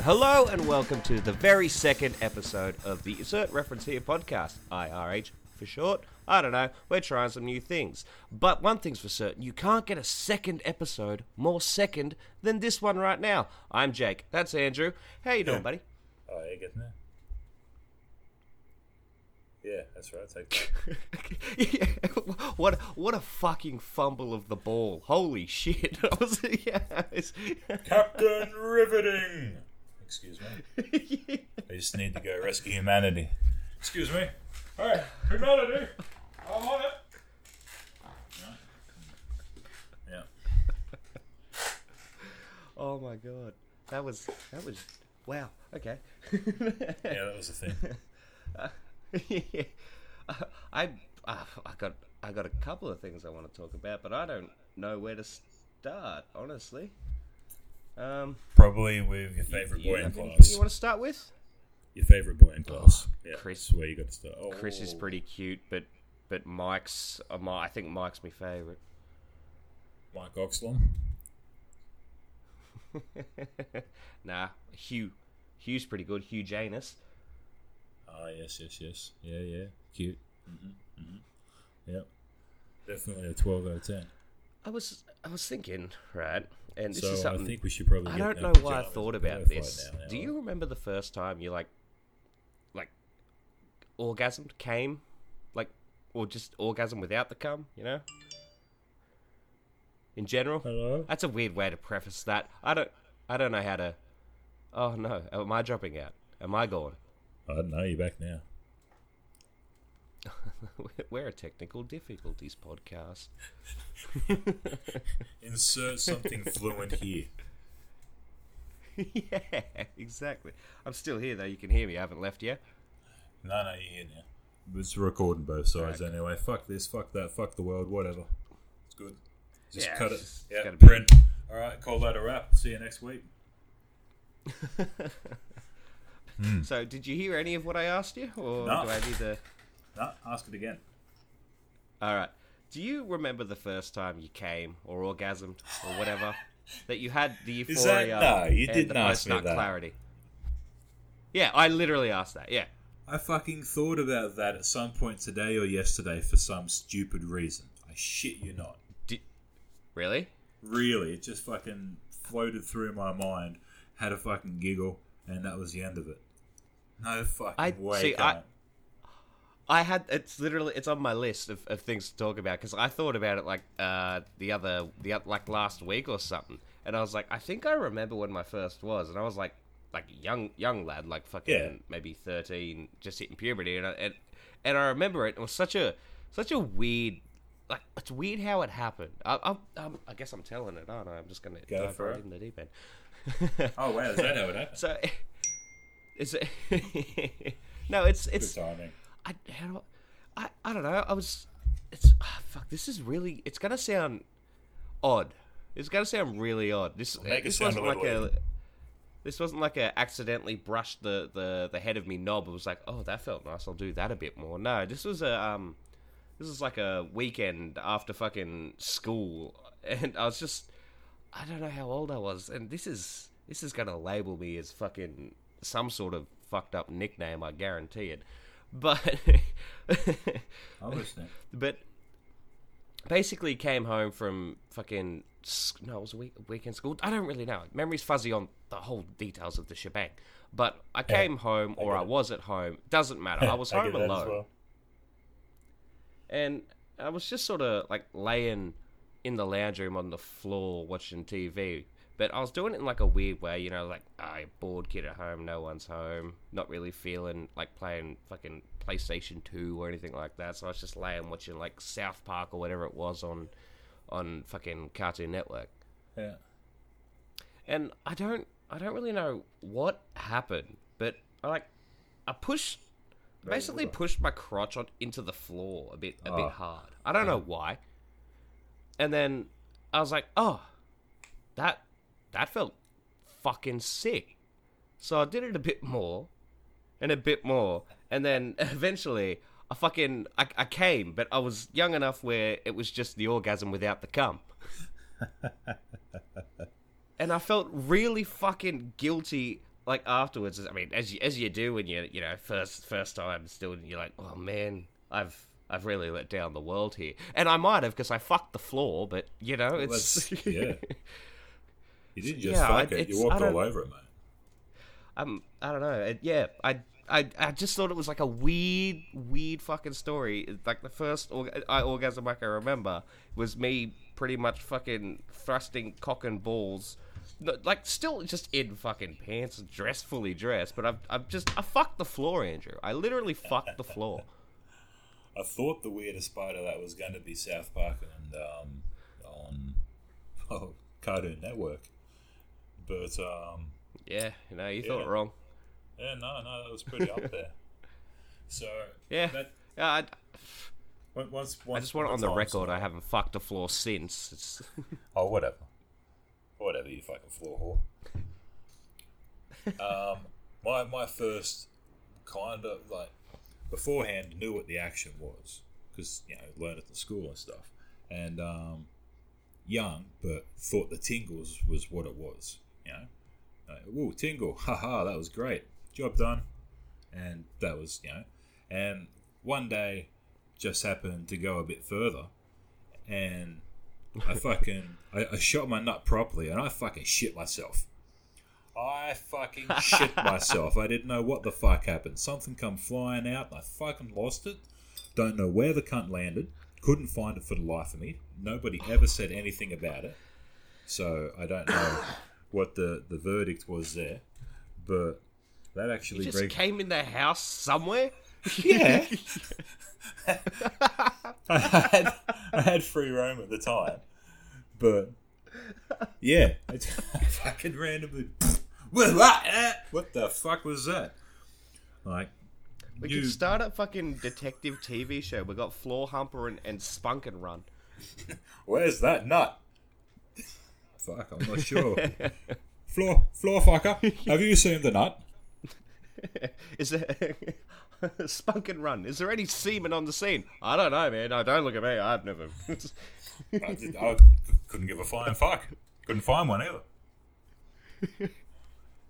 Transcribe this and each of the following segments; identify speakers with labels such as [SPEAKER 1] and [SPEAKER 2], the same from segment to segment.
[SPEAKER 1] Hello and welcome to the very second episode of the Insert Reference Here podcast, IRH for short. I don't know, we're trying some new things. But one thing's for certain, you can't get a second episode more second than this one right now. I'm Jake, that's Andrew. How you doing, buddy?
[SPEAKER 2] Oh, yeah, getting there. Yeah, that's right. Take
[SPEAKER 1] yeah, what what a fucking fumble of the ball. Holy shit. Was, yeah,
[SPEAKER 2] Captain Riveting. Excuse me. I just need to go rescue humanity. Excuse me. All right, humanity. I'm on it. Yeah.
[SPEAKER 1] oh my god. That was that was wow. Okay.
[SPEAKER 2] Yeah, that was the thing.
[SPEAKER 1] yeah. I uh, I got I got a couple of things I want to talk about, but I don't know where to start. Honestly, um,
[SPEAKER 2] Probably with your favorite boy
[SPEAKER 1] you,
[SPEAKER 2] in
[SPEAKER 1] anything
[SPEAKER 2] class.
[SPEAKER 1] you want to start with?
[SPEAKER 2] Your favorite boy in class. yeah,
[SPEAKER 1] Chris-
[SPEAKER 2] That's where you got to start. Oh,
[SPEAKER 1] Chris is pretty cute, but but Mike's uh, my, I think Mike's my favorite.
[SPEAKER 2] Mike Oxlum.
[SPEAKER 1] nah, Hugh. Hugh's pretty good. Hugh Janus.
[SPEAKER 2] Ah, yes, yes, yes. Yeah, yeah. Cute. Mm-hmm, mm-hmm. Yep. Definitely a 12 out of 10.
[SPEAKER 1] I was I was thinking right, and this
[SPEAKER 2] so
[SPEAKER 1] is
[SPEAKER 2] I think we should probably.
[SPEAKER 1] I don't know why I thought about this.
[SPEAKER 2] now, now.
[SPEAKER 1] Do you remember the first time you like, like, orgasmed, came, like, or just orgasm without the cum? You know. In general,
[SPEAKER 2] Hello?
[SPEAKER 1] that's a weird way to preface that. I don't, I don't know how to. Oh no, am I dropping out? Am I gone?
[SPEAKER 2] I don't know. You're back now.
[SPEAKER 1] We're a technical difficulties podcast.
[SPEAKER 2] Insert something fluent here.
[SPEAKER 1] yeah, exactly. I'm still here though. You can hear me. I haven't left yet.
[SPEAKER 2] No, no, you're here now. It's recording both sides
[SPEAKER 1] Right.
[SPEAKER 2] anyway. Fuck this, fuck that, fuck the world, whatever. It's good. Just
[SPEAKER 1] Yeah,
[SPEAKER 2] cut it. Yeah,
[SPEAKER 1] gotta be-
[SPEAKER 2] print. All right, call that a wrap. See you next week. Hmm.
[SPEAKER 1] So, did you hear any of what I asked you, or
[SPEAKER 2] No.
[SPEAKER 1] do I need to?
[SPEAKER 2] No, ask it again.
[SPEAKER 1] All right. Do you remember the first time you came or orgasmed or whatever that you had the euphoria?
[SPEAKER 2] that- no, you didn't ask me that.
[SPEAKER 1] clarity. Yeah, I literally asked that. Yeah.
[SPEAKER 2] I fucking thought about that at some point today or yesterday for some stupid reason. I shit you not.
[SPEAKER 1] Did, really?
[SPEAKER 2] Really, it just fucking floated through my mind, had a fucking giggle, and that was the end of it. No fucking
[SPEAKER 1] I-
[SPEAKER 2] way.
[SPEAKER 1] see, I-. I had it's literally it's on my list of, of things to talk about because I thought about it like uh the other the like last week or something, and I was like, I think I remember when my first was, and I was like like young young lad, like fucking
[SPEAKER 2] Yeah.
[SPEAKER 1] maybe thirteen, just hitting puberty, and I, and and I remember it. It was such a such a weird. Like it's weird how it happened. I, I, I guess I'm telling it, aren't I? I'm just gonna
[SPEAKER 2] Go
[SPEAKER 1] dive
[SPEAKER 2] for
[SPEAKER 1] right
[SPEAKER 2] it.
[SPEAKER 1] in the deep end.
[SPEAKER 2] Oh wow, is that how it happened?
[SPEAKER 1] So, is it? no, it's
[SPEAKER 2] Good
[SPEAKER 1] it's
[SPEAKER 2] timing.
[SPEAKER 1] I, how do I, I, I don't know. I was, it's ah, fuck. This is really. It's gonna sound odd. It's gonna sound really odd. This
[SPEAKER 2] Make it
[SPEAKER 1] this
[SPEAKER 2] sound
[SPEAKER 1] wasn't like a. This wasn't like a accidentally brushed the, the, the head of me knob. It was like, oh, that felt nice. I'll do that a bit more. No, this was a um, this was like a weekend after fucking school, and I was just, I don't know how old I was, and this is this is gonna label me as fucking some sort of fucked up nickname. I guarantee it, but.
[SPEAKER 2] I'm listening.
[SPEAKER 1] but basically came home from fucking no, it was a week, weekend school. I don't really know. Memory's fuzzy on the whole details of the shebang. But I came home or
[SPEAKER 2] get
[SPEAKER 1] I was at home. Doesn't matter. I was
[SPEAKER 2] I
[SPEAKER 1] home alone,
[SPEAKER 2] well.
[SPEAKER 1] and I was just sort of like laying in the lounge room on the floor watching TV. But I was doing it in like a weird way, you know, like I bored kid at home, no one's home, not really feeling like playing fucking PlayStation Two or anything like that. So I was just laying watching like South Park or whatever it was on on fucking Cartoon Network.
[SPEAKER 2] Yeah.
[SPEAKER 1] And I don't I don't really know what happened, but I like I pushed basically pushed my crotch on into the floor a bit a
[SPEAKER 2] Oh.
[SPEAKER 1] bit hard. I don't know why. And then I was like, "Oh, that that felt fucking sick." So I did it a bit more and a bit more, and then eventually I fucking I, I came, but I was young enough where it was just the orgasm without the cum. and I felt really fucking guilty like afterwards, I mean, as you as you do when you you know first first time still, you're like, oh man, I've I've really let down the world here, and I might have because I fucked the floor, but you know, it's
[SPEAKER 2] That's- yeah. You didn't just
[SPEAKER 1] Yeah,
[SPEAKER 2] fuck
[SPEAKER 1] I-
[SPEAKER 2] it. You walked all over it, mate.
[SPEAKER 1] um, I don't know. It, yeah, I, I, I just thought it was like a weird, weird fucking story. Like the first org- I, orgasm I can remember was me pretty much fucking thrusting cock and balls, like still just in fucking pants, dressed fully dressed. But I've, I've just I fucked the floor, Andrew. I literally fucked the floor.
[SPEAKER 2] I thought the weirdest part of that was going to be South Park and um, on oh, Cartoon Network, but um,
[SPEAKER 1] Yeah, you know, you thought
[SPEAKER 2] Yeah.
[SPEAKER 1] wrong.
[SPEAKER 2] yeah, no, no, that was pretty up there. So
[SPEAKER 1] Yeah,
[SPEAKER 2] that,
[SPEAKER 1] yeah. I,
[SPEAKER 2] on- once,
[SPEAKER 1] I just want it on the record. I haven't fucked a floor since. It's
[SPEAKER 2] Oh, whatever. Whatever, you fucking floor whore. um, my my first kind of like beforehand knew what the action was because you know learned it at school and stuff, and um, young but thought the tingles was what it was. You know, like, tingle, haha, that was great, job done, and that was you know, and one day just happened to go a bit further, and I fucking I, I shot my nut properly and I fucking shit myself. I fucking shit myself. I didn't know what the fuck happened. Something come flying out and I fucking lost it. Don't know where the cunt landed. Couldn't find it for the life of me. Nobody ever said anything about it. So I don't know what the, the verdict was there. But that actually
[SPEAKER 1] just
[SPEAKER 2] break-
[SPEAKER 1] came in the house somewhere.
[SPEAKER 2] yeah. I had I had free roam at the time, but yeah, I fucking randomly. What the fuck was that? Like,
[SPEAKER 1] We
[SPEAKER 2] you,
[SPEAKER 1] could start a fucking detective TV show. We got Floor Humper and, and Spunk and Run.
[SPEAKER 2] where's that nut? Fuck, I'm not sure. floor, floor fucker. Have you seen the nut?
[SPEAKER 1] Is there Spunk and Run? Is there any semen on the scene? I don't know, man. I don't look at me. I've never.
[SPEAKER 2] I, did, I couldn't give a flying fuck. Couldn't find one either.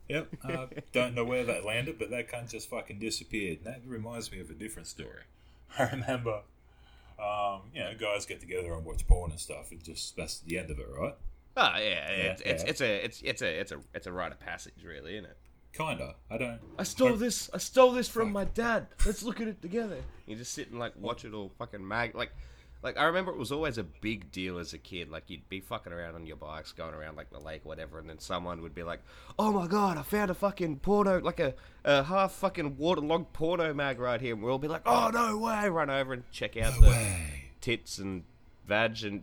[SPEAKER 2] yep. Uh, don't know where that landed, but that cunt just fucking disappeared. And that reminds me of a different story. I remember, um, you know, guys get together and watch porn and stuff. It just that's the end of it, right?
[SPEAKER 1] Oh yeah, it's,
[SPEAKER 2] Yeah,
[SPEAKER 1] it's
[SPEAKER 2] yeah.
[SPEAKER 1] it's a it's it's a it's a it's a rite of passage, really, isn't it?
[SPEAKER 2] Kinda. I don't.
[SPEAKER 1] I stole
[SPEAKER 2] Hope-
[SPEAKER 1] this. I stole this from my dad. Let's look at it together. You just sit and like watch it all fucking mag like. Like I remember, it was always a big deal as a kid. Like you'd be fucking around on your bikes, going around like the lake, or whatever, and then someone would be like, "Oh my god, I found a fucking porno, like a, a half fucking waterlogged porno mag right here," and we'll all be like, "Oh no way!" Run over and check out the
[SPEAKER 2] Way.
[SPEAKER 1] tits and vag and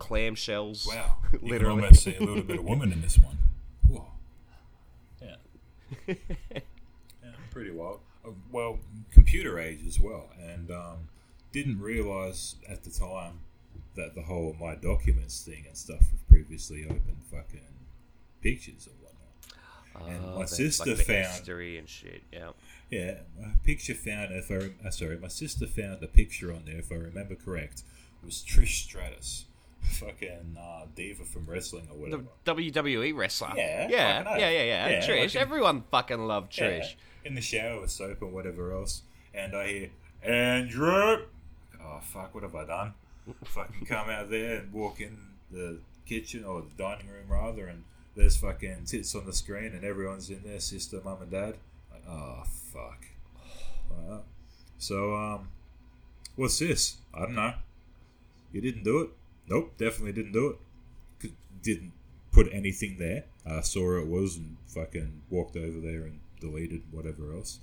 [SPEAKER 1] clamshells.
[SPEAKER 2] Wow. You can
[SPEAKER 1] literally.
[SPEAKER 2] almost see a little bit of woman in this one. Whoa. Yeah. yeah, pretty wild. Uh, Well, computer age as well, and um, didn't realize at the time that the whole my documents thing and stuff was previously open fucking pictures and whatnot. And my
[SPEAKER 1] Oh, that's
[SPEAKER 2] sister
[SPEAKER 1] like the
[SPEAKER 2] found-
[SPEAKER 1] history and shit. Yeah.
[SPEAKER 2] Yeah, a picture found. If I uh, sorry, my sister found a picture on there. If I remember correct, was Trish Stratus, fucking uh, diva from wrestling or
[SPEAKER 1] The
[SPEAKER 2] whatever.
[SPEAKER 1] WWE wrestler.
[SPEAKER 2] Yeah,
[SPEAKER 1] yeah, yeah, yeah, yeah.
[SPEAKER 2] Yeah,
[SPEAKER 1] Trish. Everyone fucking loved
[SPEAKER 2] Yeah,
[SPEAKER 1] Trish.
[SPEAKER 2] in the shower with soap and whatever else, and I hear Andrew. Oh fuck! What have I done? fucking come out there and walk in the kitchen or the dining room rather, and there's fucking tits on the screen, and everyone's in there, sister, mum, and dad. Like, oh fuck. So um, what's this? I don't know. You didn't do it. Nope, definitely didn't do it. Didn't put anything there. I saw where it was and fucking walked over there and deleted whatever else.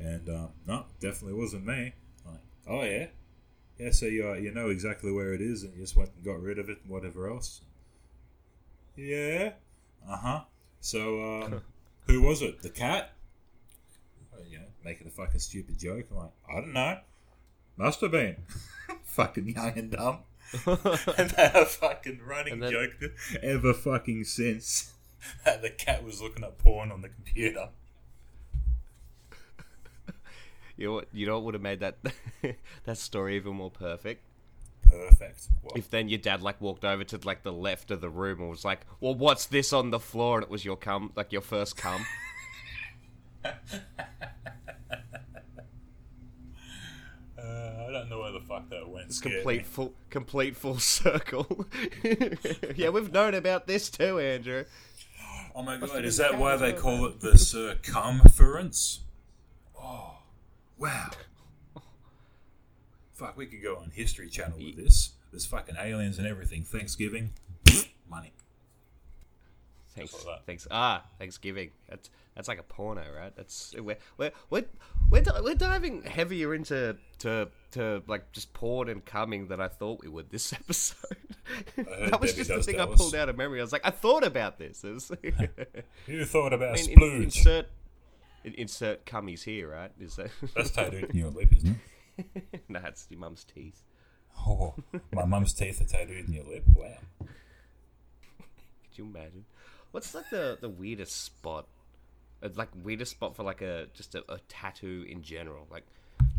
[SPEAKER 2] And um, no, definitely wasn't me. Like, oh yeah, yeah. So you uh, you know exactly where it is, and you just went and got rid of it and whatever else. Yeah. Uh huh. So um, who was it? The cat? Uh, You know, making a fucking stupid joke. I'm like, I don't know. Must have been. fucking young and dumb. and then a fucking running
[SPEAKER 1] then-
[SPEAKER 2] joke ever fucking since. that the cat was looking at porn on the computer.
[SPEAKER 1] You know what? You know what would have made that that story even more perfect?
[SPEAKER 2] Perfect. Well,
[SPEAKER 1] If then your dad like walked over to like the left of the room and was like, "Well, what's this on the floor?" and it was your cum, like your first cum.
[SPEAKER 2] Uh, I don't know where the fuck that went.
[SPEAKER 1] It's
[SPEAKER 2] Scared
[SPEAKER 1] complete
[SPEAKER 2] me.
[SPEAKER 1] full complete full circle. yeah, we've known about this too, Andrew.
[SPEAKER 2] Oh my
[SPEAKER 1] Must
[SPEAKER 2] god, is that why they
[SPEAKER 1] cows,
[SPEAKER 2] call it the circumference? Oh, wow. Fuck, we could go on History Channel with this. There's fucking aliens and everything. Thanksgiving, money.
[SPEAKER 1] Thanks.
[SPEAKER 2] Like.
[SPEAKER 1] Thanks. Ah, Thanksgiving. That's that's like a porno, right? That's we're we're we're we're, di- we're diving heavier into to to like just porn and coming than I thought we would this episode. that was
[SPEAKER 2] Debbie
[SPEAKER 1] just the thing I pulled out of memory. I was like, I thought about this.
[SPEAKER 2] Who thought about
[SPEAKER 1] I mean, in- insert insert cummies here, right? Is that
[SPEAKER 2] That's tattooed in your lip, isn't it?
[SPEAKER 1] nah? It's your mum's teeth.
[SPEAKER 2] Oh, my mum's teeth are tattooed in your lip. Wow.
[SPEAKER 1] Could you imagine? What's like the the weirdest spot? Uh, Like weirdest spot for like a just a, a tattoo in general. Like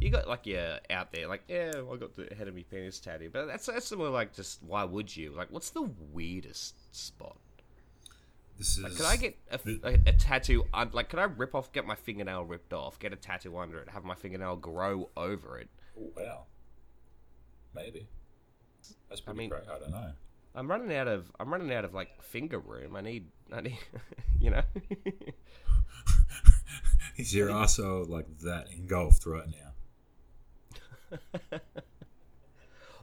[SPEAKER 1] you got like yeah out there like yeah I got the head of my penis tattoo, but that's that's more like just why would you? Like what's the weirdest spot?
[SPEAKER 2] This is.
[SPEAKER 1] Like, could I get a, a, a tattoo? Like, could I rip off, get my fingernail ripped off, get a tattoo under it, have my fingernail grow over it?
[SPEAKER 2] Oh, wow. Maybe. That's pretty
[SPEAKER 1] mean-
[SPEAKER 2] great. I don't know.
[SPEAKER 1] I'm running out of I'm running out of like finger room. I need I need you know.
[SPEAKER 2] Is your arsehole like that engulfed right now?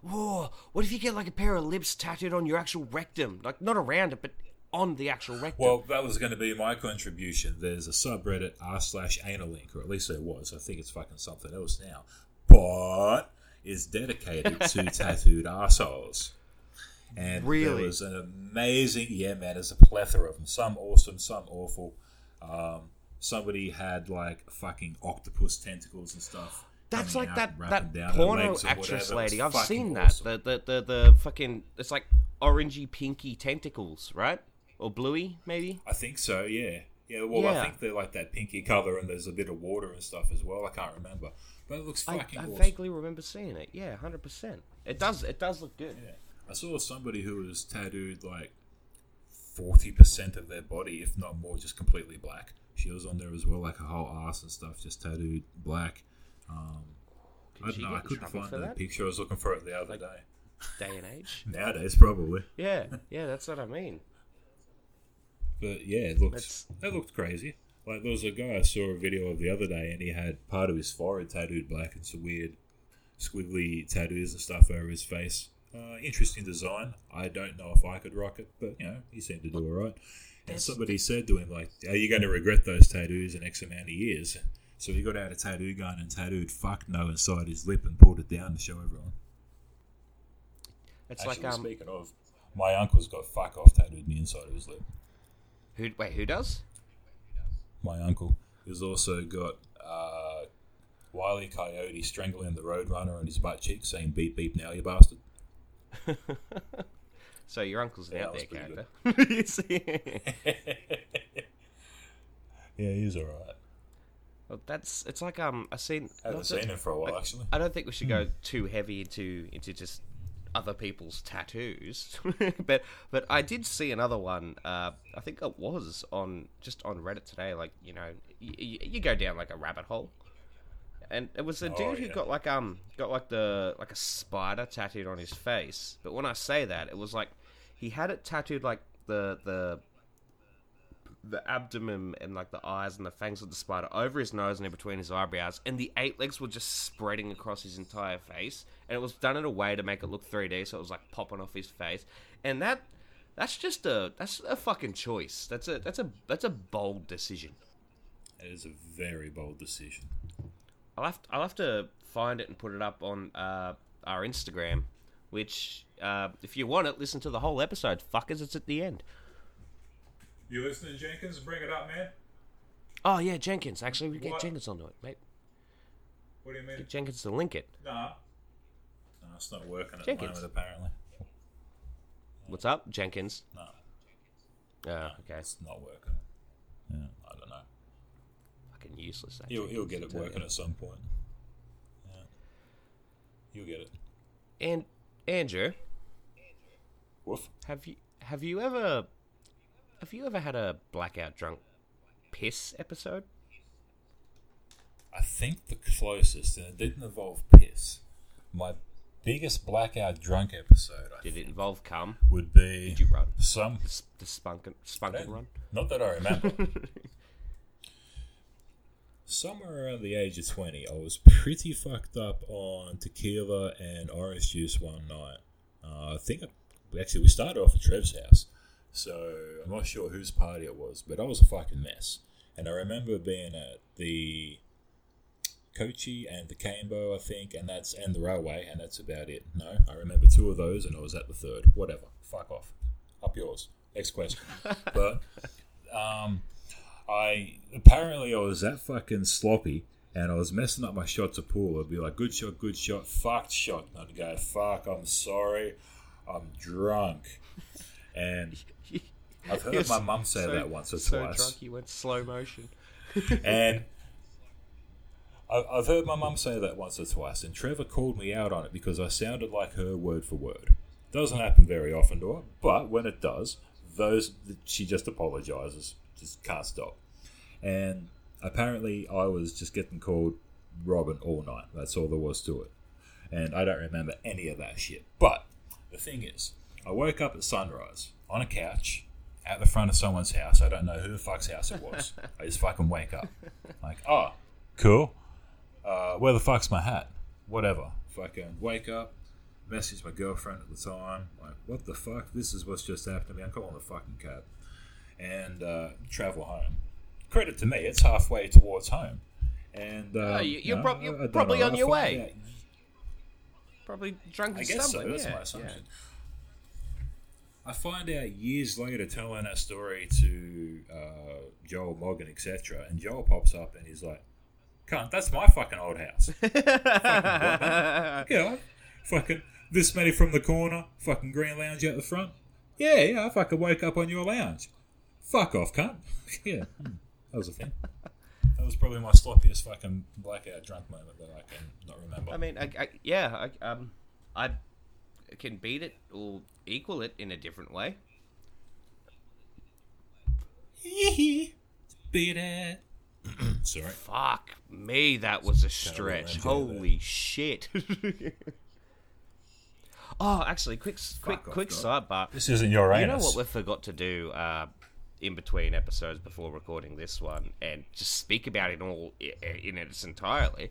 [SPEAKER 1] Whoa! What if you get like a pair of lips tattooed on your actual rectum? Like not around it, but on the actual rectum.
[SPEAKER 2] Well, that was going to be my contribution. There's a subreddit r slash analink, or at least there was. I think it's fucking something else now, but is dedicated to tattooed assholes. And there was an amazing, yeah, man. There's a plethora of them. Some awesome, some awful. Um, somebody had like fucking octopus tentacles and stuff.
[SPEAKER 1] That's like that that porno actress
[SPEAKER 2] whatever. It was
[SPEAKER 1] lady. I've seen
[SPEAKER 2] awesome.
[SPEAKER 1] that. The, the the the fucking it's like orangey pinky tentacles, right? Or bluey maybe.
[SPEAKER 2] I think so, yeah. Yeah, well, I think they're like that pinky color, and there's a bit of water and stuff as well. I can't remember, but it looks
[SPEAKER 1] I,
[SPEAKER 2] fucking
[SPEAKER 1] I
[SPEAKER 2] awesome.
[SPEAKER 1] vaguely remember seeing it. Yeah, hundred percent. It does. It does look good.
[SPEAKER 2] Yeah. I saw somebody who was tattooed like forty percent of their body, if not more, just completely black. She was on there as well, like her whole ass and stuff, just tattooed black. Um, I don't know. I couldn't find the
[SPEAKER 1] that?
[SPEAKER 2] picture. I was looking for it the other day.
[SPEAKER 1] Day and age.
[SPEAKER 2] Nowadays, probably.
[SPEAKER 1] Yeah, yeah, that's what I mean.
[SPEAKER 2] But yeah, it looked
[SPEAKER 1] That's-
[SPEAKER 2] that looked crazy. Like there was a guy I saw a video of the other day, and he had part of his forehead tattooed black and some weird squiggly tattoos and stuff over his face. Uh, interesting design. I don't know if I could rock it, but you know he seemed to do all right. And somebody said to him like, "Are you going to regret those tattoos in X amount of years?" So he got out a tattoo gun and tattooed "fuck no" inside his lip and pulled it down to show everyone.
[SPEAKER 1] It's
[SPEAKER 2] Actually,
[SPEAKER 1] like um,
[SPEAKER 2] speaking of, my uncle's got "fuck off" tattooed in the inside of his lip.
[SPEAKER 1] who? Wait, who does?
[SPEAKER 2] my uncle. He's also got uh, Wiley Coyote strangling the Roadrunner on his butt cheek, saying "beep beep now, you bastard."
[SPEAKER 1] So your uncle's an
[SPEAKER 2] Yeah,
[SPEAKER 1] out
[SPEAKER 2] that
[SPEAKER 1] there
[SPEAKER 2] was
[SPEAKER 1] character. You see?
[SPEAKER 2] yeah, he's all right.
[SPEAKER 1] Well, that's it's like um I seen.
[SPEAKER 2] Haven't seen
[SPEAKER 1] that-
[SPEAKER 2] him for a while,
[SPEAKER 1] I-
[SPEAKER 2] actually.
[SPEAKER 1] I don't think we should go too heavy into into just other people's tattoos, but but I did see another one. Uh, I think it was on just on Reddit today. Like you know, y- y- you go down like a rabbit hole, and it was a
[SPEAKER 2] Oh,
[SPEAKER 1] dude who got like um got like the like a spider tattooed on his face. But when I say that, it was like he had it tattooed like the the the abdomen and like the eyes and the fangs of the spider over his nose and in between his eyebrows, and the eight legs were just spreading across his entire face. And it was done in a way to make it look 3D, so it was like popping off his face. And that that's just a that's a fucking choice. That's a that's a that's a bold decision.
[SPEAKER 2] It is a very bold decision.
[SPEAKER 1] I'll have to, I'll have to find it and put it up on uh, our Instagram. Which, uh, if you want it, listen to the whole episode. Fuckers, it's at the end.
[SPEAKER 2] You listening, Jenkins? Bring it up, man.
[SPEAKER 1] Oh yeah, Jenkins. Actually, we get
[SPEAKER 2] What?
[SPEAKER 1] Jenkins onto it, mate.
[SPEAKER 2] What do you mean?
[SPEAKER 1] Get Jenkins to link it.
[SPEAKER 2] Nah. No, it's not working at
[SPEAKER 1] Jenkins.
[SPEAKER 2] the moment, apparently.
[SPEAKER 1] What's up, Jenkins?
[SPEAKER 2] No, Jenkins.
[SPEAKER 1] Oh, okay.
[SPEAKER 2] it's not working. Yeah, I don't know.
[SPEAKER 1] Fucking useless. that
[SPEAKER 2] He'll, he'll get it working
[SPEAKER 1] you.
[SPEAKER 2] at some point. Yeah. You'll get it.
[SPEAKER 1] And Andrew,
[SPEAKER 2] Woof.
[SPEAKER 1] have you have you ever have you ever had a blackout drunk piss episode?
[SPEAKER 2] I think the closest, and it didn't involve piss. My biggest blackout drunk episode I
[SPEAKER 1] Did it involve cum?
[SPEAKER 2] would be
[SPEAKER 1] Did you run?
[SPEAKER 2] some.
[SPEAKER 1] The, the spunkin, spunkin run?
[SPEAKER 2] Not that I remember. Somewhere around the age of 20, I was pretty fucked up on tequila and orange juice one night. Uh, I think, I, actually, we started off at Trev's house. So I'm not sure whose party it was, but I was a fucking mess. And I remember being at the Kochi and the Cambo, I think, and that's and the railway, and that's about it. No, I remember two of those, and I was at the third. Whatever, fuck off. Up yours. Next question. but um, I apparently I was that fucking sloppy, and I was messing up my shot to pool. I'd be like, good shot, good shot, fucked shot. And I'd go, fuck, I'm sorry, I'm drunk, and I've heard my mum say
[SPEAKER 1] so-
[SPEAKER 2] that once or
[SPEAKER 1] so
[SPEAKER 2] twice.
[SPEAKER 1] drunk you went slow motion.
[SPEAKER 2] And I- I've heard my mum say that once or twice, and Trevor called me out on it because I sounded like her word for word. Doesn't happen very often to her, but when it does, those she just apologizes, just can't stop. And apparently, I was just getting called Robin all night. That's all there was to it, and I don't remember any of that shit. But the thing is, I woke up at sunrise on a couch at the front of someone's house. I don't know who the fuck's house it was. I just fucking wake up. Like, oh, cool. Uh, where the fuck's my hat? Whatever. Fucking wake up, message my girlfriend at the time. Like, what the fuck? This is what's just happened to me. I'm calling the fucking cab. And uh, travel home. Credit to me, it's halfway towards home. And uh,
[SPEAKER 1] Oh, you- you're prob- you're probably
[SPEAKER 2] know,
[SPEAKER 1] on
[SPEAKER 2] I
[SPEAKER 1] your way. Probably drunk
[SPEAKER 2] I guess so. That's
[SPEAKER 1] yeah,
[SPEAKER 2] my
[SPEAKER 1] yeah.
[SPEAKER 2] I find out years later telling that story to uh, Joel Morgan, etc., and Joel pops up and he's like, "Cunt, that's my fucking old house." yeah, fucking this many from the corner, fucking green lounge out the front. Yeah, yeah, I fucking woke up on your lounge. Fuck off, cunt. yeah, hmm, that was a thing. That was probably my sloppiest fucking blackout drunk moment that I can not remember.
[SPEAKER 1] I mean, I, I, yeah, I, um, I can beat it or equal it in a different way.
[SPEAKER 2] Beat it. Sorry.
[SPEAKER 1] Fuck me, that was a stretch. Holy shit. oh, actually, quick, quick,
[SPEAKER 2] Fuck off,
[SPEAKER 1] quick
[SPEAKER 2] God.
[SPEAKER 1] sidebar.
[SPEAKER 2] This isn't your
[SPEAKER 1] You know what we forgot to do uh, in between episodes before recording this one, and just speak about it all in its entirely.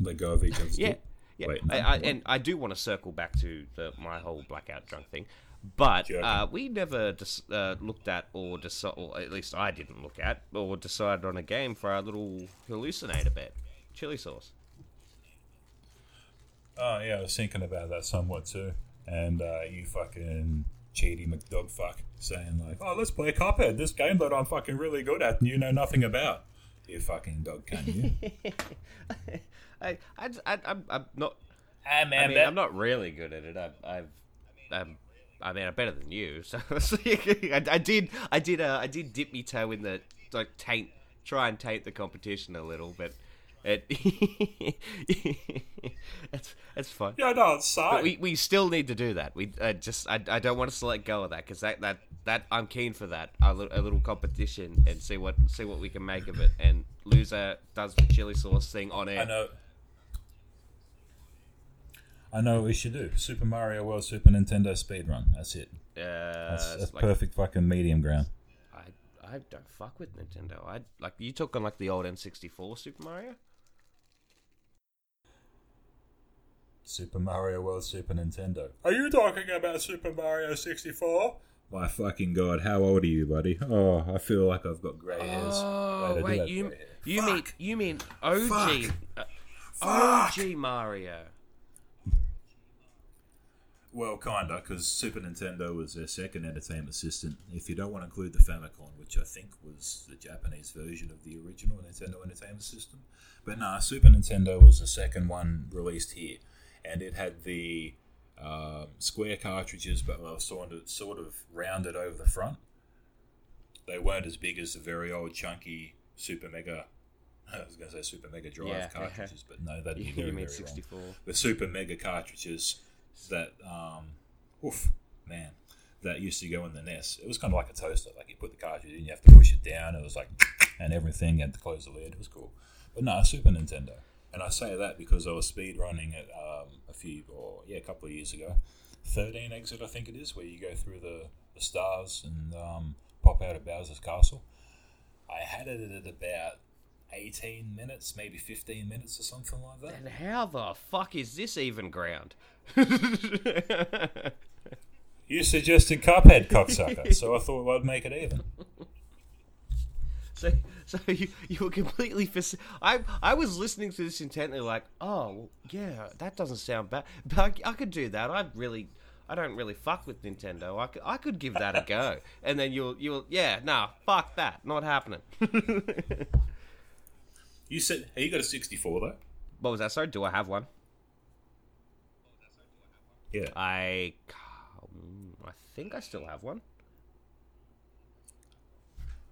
[SPEAKER 2] Let go of each other's
[SPEAKER 1] Yeah,
[SPEAKER 2] dick.
[SPEAKER 1] Yeah. I, I, and I do want to circle back to the my whole blackout drunk thing, but uh, we never dis- uh, looked at or decided, or at least I didn't look at or decided on a game for our little hallucinator bet, chili sauce.
[SPEAKER 2] Oh yeah, I was thinking about that somewhat too. And uh, you fucking cheaty McDogfuck saying like, "Oh, let's play Cuphead, this game that I'm fucking really good at, and you know nothing about." You fucking dog, can you?
[SPEAKER 1] I, I, I, I'm, I'm not. I
[SPEAKER 2] man,
[SPEAKER 1] mean, I'm not really good at it. I've, I've, um, I mean, I'm better than you. So I, I did, I did, uh, I did dip me toe in the like taint, try and taint the competition a little, but it, it's, it's fun.
[SPEAKER 2] Yeah, no, it's
[SPEAKER 1] But we, we still need to do that. We uh, just I, I don't want us to let go of that because that, that that I'm keen for that a, li- a little competition and see what see what we can make of it. And loser does the chili sauce thing on air.
[SPEAKER 2] I know. I know what we should do. Super Mario World Super Nintendo speedrun. That's it. That's, that's
[SPEAKER 1] like,
[SPEAKER 2] perfect fucking medium ground.
[SPEAKER 1] I I don't fuck with Nintendo. I like you talking like the old N64 Super Mario.
[SPEAKER 2] Super Mario World Super Nintendo. Are you talking about Super Mario 64? My fucking god, how old are you, buddy? Oh, I feel like I've got grey hairs.
[SPEAKER 1] Oh wait, you you mean you mean OG uh. OG Mario?
[SPEAKER 2] Well, kinda, because Super Nintendo was their second entertainment system. If you don't want to include the Famicom, which I think was the Japanese version of the original Nintendo Entertainment System, but nah, Super Nintendo was the second one released here, and it had the um, square cartridges, but they were sort of sort of rounded over the front. They weren't as big as the very old chunky Super Mega. I was going to say Super Mega Drive
[SPEAKER 1] Yeah.
[SPEAKER 2] cartridges, but no, that'd be
[SPEAKER 1] You, mean
[SPEAKER 2] very wrong
[SPEAKER 1] 64?
[SPEAKER 2] the super mega cartridges that um oof man that used to go in the NES. It was kind of like a toaster. Like you put the cartridge in, you have to push it down. It was like and everything. Had to close the lid. It was cool. But no, Super Nintendo. And I say that because I was speed running it um, a few, or yeah, a couple of years ago. 13 exit, I think it is, where you go through the, the stars and um, pop out of Bowser's Castle. I had it at about 18 minutes, maybe 15 minutes or something like that.
[SPEAKER 1] And how the fuck is this even ground?
[SPEAKER 2] You suggested Cuphead, cocksucker, so I thought I'd make it even.
[SPEAKER 1] So, so you you were completely faci- I I was listening to this intently, like, oh yeah, that doesn't sound bad, but I, I could do that. I'd really, I don't really fuck with Nintendo. I could, I could give that a go. And then you'll you'll yeah, nah, fuck that, not happening.
[SPEAKER 2] You said, hey, you got a 64 though?
[SPEAKER 1] what was that? Sorry, do I have one?
[SPEAKER 2] Yeah.
[SPEAKER 1] I, I think I still have one.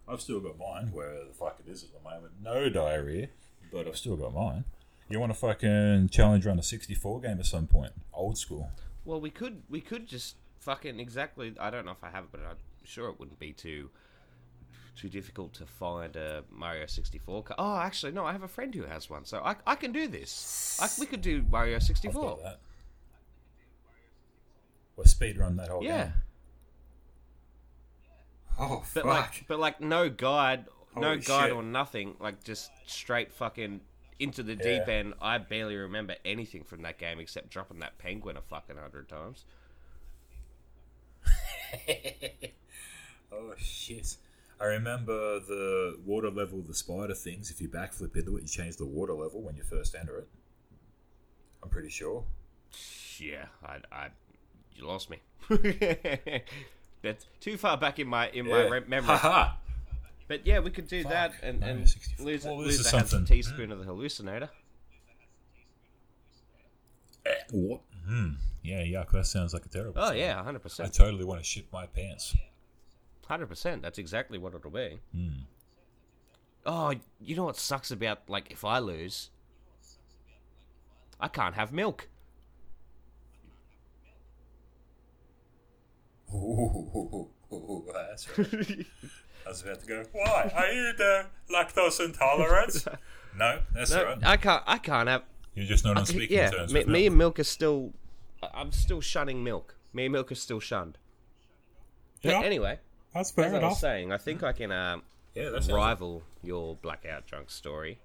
[SPEAKER 2] I've still got mine, where the fuck it is at the moment. No diarrhea, but I've still got mine. You want to fucking challenge run a 64 game at some point? Old school.
[SPEAKER 1] Well, we could we could just fucking exactly. I don't know if I have it, but I'm sure it wouldn't be too too difficult to find a Mario 64. Ca- oh, actually, no, I have a friend who has one, so I, I can do this. I, we could do Mario
[SPEAKER 2] I've
[SPEAKER 1] 64.
[SPEAKER 2] got that. We'll speed run that whole
[SPEAKER 1] Yeah,
[SPEAKER 2] game. Oh,
[SPEAKER 1] but
[SPEAKER 2] fuck.
[SPEAKER 1] like, but like, no guide, no guide
[SPEAKER 2] shit.
[SPEAKER 1] or nothing. Like, just straight fucking into the deep
[SPEAKER 2] Yeah.
[SPEAKER 1] end. I barely remember anything from that game except dropping that penguin a fucking hundred times.
[SPEAKER 2] oh, shit. I remember the water level of the spider things. If you backflip into it, you change the water level when you first enter it. I'm pretty sure.
[SPEAKER 1] Yeah, I, I, you lost me. That's too far back in my in my
[SPEAKER 2] Yeah.
[SPEAKER 1] re- memory.
[SPEAKER 2] Haha.
[SPEAKER 1] But yeah, we could do that and, and lose,
[SPEAKER 2] Well,
[SPEAKER 1] lose
[SPEAKER 2] is
[SPEAKER 1] the Hansen
[SPEAKER 2] something.
[SPEAKER 1] teaspoon of the hallucinator.
[SPEAKER 2] Eh, What? Hmm. Yeah, yuck. That sounds like a terrible.
[SPEAKER 1] Oh
[SPEAKER 2] song.
[SPEAKER 1] yeah, hundred percent.
[SPEAKER 2] I totally want to shit my pants.
[SPEAKER 1] Hundred percent. That's exactly what it'll be.
[SPEAKER 2] Hmm.
[SPEAKER 1] Oh, you know what sucks about like if I lose, I can't have milk.
[SPEAKER 2] Ooh, that's right. I was about to go. Why? Are you the lactose intolerant? no, that's
[SPEAKER 1] No,
[SPEAKER 2] right.
[SPEAKER 1] I can't. I can't have.
[SPEAKER 2] You're just not on speaking
[SPEAKER 1] yeah,
[SPEAKER 2] terms.
[SPEAKER 1] me, me and milk are still. I- I'm still shunning milk. Me and milk are still shunned. But
[SPEAKER 3] Yeah,
[SPEAKER 1] anyway,
[SPEAKER 3] that's
[SPEAKER 1] as
[SPEAKER 3] fair
[SPEAKER 1] I was
[SPEAKER 3] enough.
[SPEAKER 1] saying, I think I can um,
[SPEAKER 2] Yeah, that's right.
[SPEAKER 1] rival your blackout drunk story.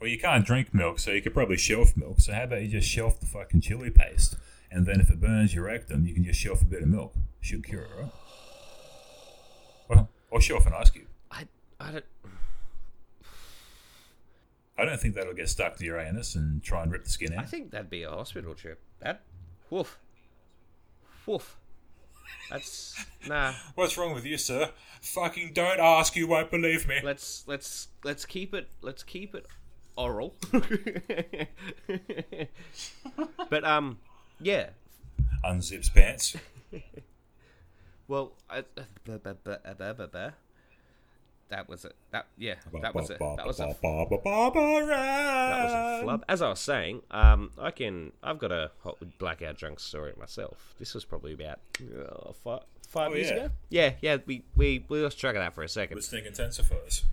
[SPEAKER 2] Well, you can't drink milk, so you could probably shelf milk. So how about you just shelf the fucking chili paste, and then if it burns your rectum, you can just shelf a bit of milk. Should cure it, right? Well, or shelf an ice cube.
[SPEAKER 1] I I don't.
[SPEAKER 2] I don't think that'll get stuck to your anus and try and rip the skin out.
[SPEAKER 1] I think that'd be a hospital trip. That, woof, woof. That's nah.
[SPEAKER 2] What's wrong with you, sir? Fucking don't ask, you won't believe me.
[SPEAKER 1] Let's let's let's keep it let's keep it oral. but um, yeah.
[SPEAKER 2] Unzips pants.
[SPEAKER 1] Well, I, that was it. That yeah, that was it. That was a that was a flub. As I was saying, um, I can. I've got a hot blackout drunk story myself. This was probably about uh, five, five
[SPEAKER 2] Oh,
[SPEAKER 1] years
[SPEAKER 2] yeah.
[SPEAKER 1] ago. Yeah, yeah. We we we lost track of that for a second.
[SPEAKER 2] Listening intensifies.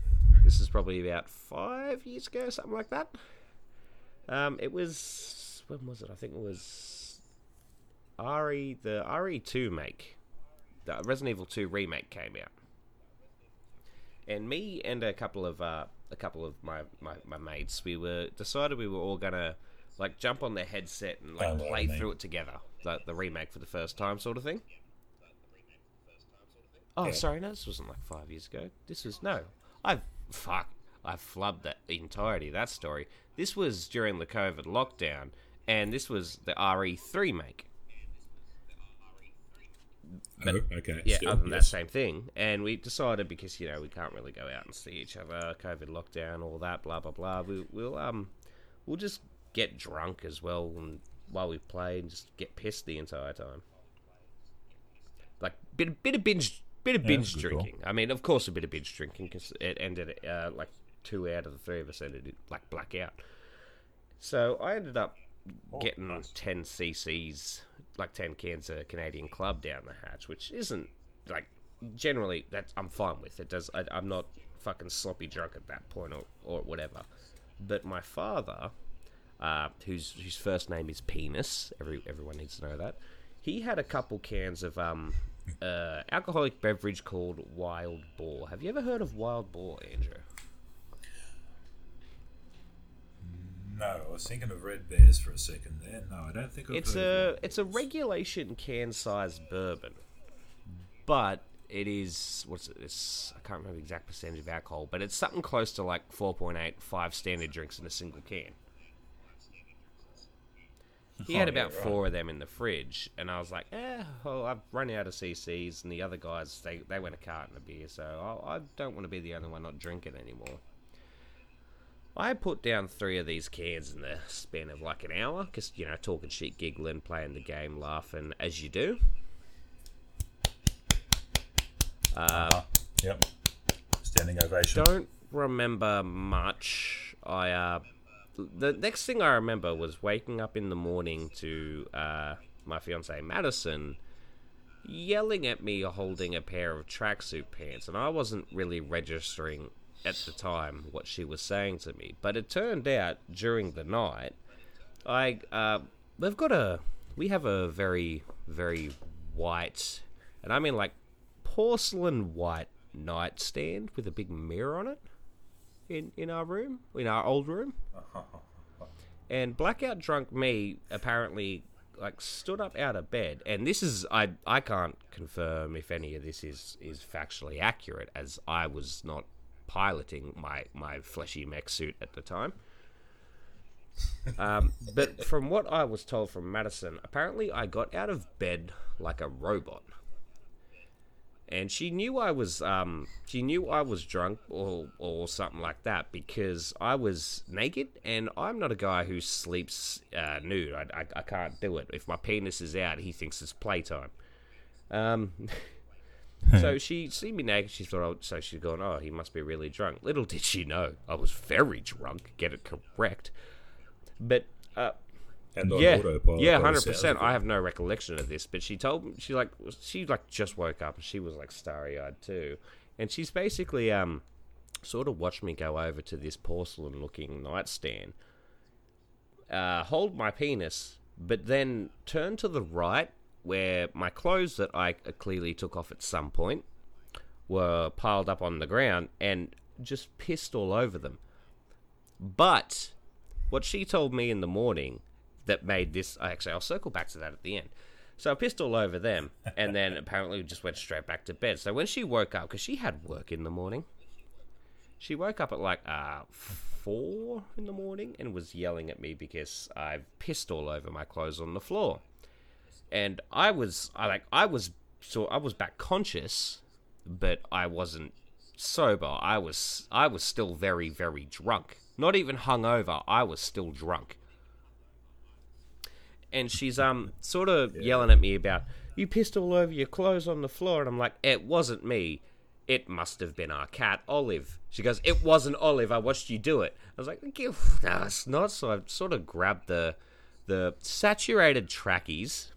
[SPEAKER 1] This is probably about five years ago, something like that. Um, it was when was it? I think it was RE the RE two make. The Resident Evil two remake came out, and me and a couple of uh, a couple of my, my, my mates, we were decided we were all gonna like jump on the headset and like
[SPEAKER 2] Hello,
[SPEAKER 1] play through it together, the, the remake for the first time, sort of thing. Oh,
[SPEAKER 2] Yeah.
[SPEAKER 1] sorry, no, this wasn't like five years ago. This was no, I fuck, I flubbed that the entirety of that story. This was during the COVID lockdown, and this was the RE3 make.
[SPEAKER 2] Oh, okay.
[SPEAKER 1] Yeah,
[SPEAKER 2] still,
[SPEAKER 1] other than that same thing. And we decided because you know we can't really go out and see each other, COVID lockdown, all that, blah blah blah. We, we'll um, we'll just get drunk as well, and while we play, and just get pissed the entire time. Like bit bit of binge, bit of
[SPEAKER 2] Yeah,
[SPEAKER 1] binge
[SPEAKER 2] a call.
[SPEAKER 1] drinking. I mean, of course, a bit of binge drinking because it ended uh, like two out of the three of us ended like blackout. So I ended up getting
[SPEAKER 2] nice.
[SPEAKER 1] 10 cc's, like 10 cans of Canadian Club down the hatch, which isn't like generally that I'm fine with. It does. I, I'm not fucking sloppy drunk at that point or, or whatever. But my father, uh, whose whose first name is Penis, every everyone needs to know that. He had a couple cans of um, uh, alcoholic beverage called Wild Boar. Have you ever heard of Wild Boar, Andrew?
[SPEAKER 2] No, I was thinking of Red Bears for a second there. No, I don't think I've
[SPEAKER 1] It's a it's a regulation can size bourbon, but it is what's it? It's, I can't remember the exact percentage of alcohol, but it's something close to like 4.8, five standard drinks in a single can. He had
[SPEAKER 2] Oh,
[SPEAKER 1] about four of them in the fridge, and I was like, "Eh, well, I've run out of CCs." And the other guys, they they went a carton of beer, so I, I don't want to be the only one not drinking anymore. I put down three of these cans in the span of like an hour, because you know, talking shit, giggling, playing the game, laughing as you do.
[SPEAKER 2] Uh, yep. Standing ovation.
[SPEAKER 1] Don't remember much. I uh, the next thing I remember was waking up in the morning to uh, my fiance Madison yelling at me holding a pair of tracksuit pants, and I wasn't really registering at the time what she was saying to me. But it turned out during the night, I uh, we've got a we have a very very white, and I mean like porcelain white nightstand with a big mirror on it in in our room, in our old room. And blackout drunk me apparently like stood up out of bed, and this is I I can't confirm if any of this is is factually accurate, as I was not piloting my my fleshy mech suit at the time. Um, but from what I was told from Madison, apparently I got out of bed like a robot and she knew I was um, she knew I was drunk or or something like that because I was naked and I'm not a guy who sleeps uh, nude. I, I, I can't do it. If my penis is out, he thinks it's playtime. Um, so she see me naked. She thought, oh, so she's going, oh, he must be really drunk. Little did she know, I was very drunk. Get it correct. But uh,
[SPEAKER 2] And
[SPEAKER 1] yeah,
[SPEAKER 2] autopilot
[SPEAKER 1] yeah, hundred percent. I have no recollection of this, but she told me she like she like just woke up and she was like starry eyed too, and she's basically um sort of watched me go over to this porcelain looking nightstand, uh, hold my penis, but then turn to the right where my clothes that I clearly took off at some point were piled up on the ground and just pissed all over them. But what she told me in the morning that made this actually I'll circle back to that at the end. So I pissed all over them and then apparently just went straight back to bed. So when she woke up because she had work in the morning, she woke up at like uh four in the morning and was yelling at me because I've pissed all over my clothes on the floor. And I was I like I was so I was back conscious, but I wasn't sober. I was I was still very very drunk. Not even hungover. I was still drunk. And she's um sort of yelling at me about you pissed all over your clothes on the floor, and I'm like, it wasn't me. It must have been our cat, Olive. She goes, it wasn't Olive. I watched you do it. I was like, "You- no, it's not. So I sort of grabbed the the saturated trackies,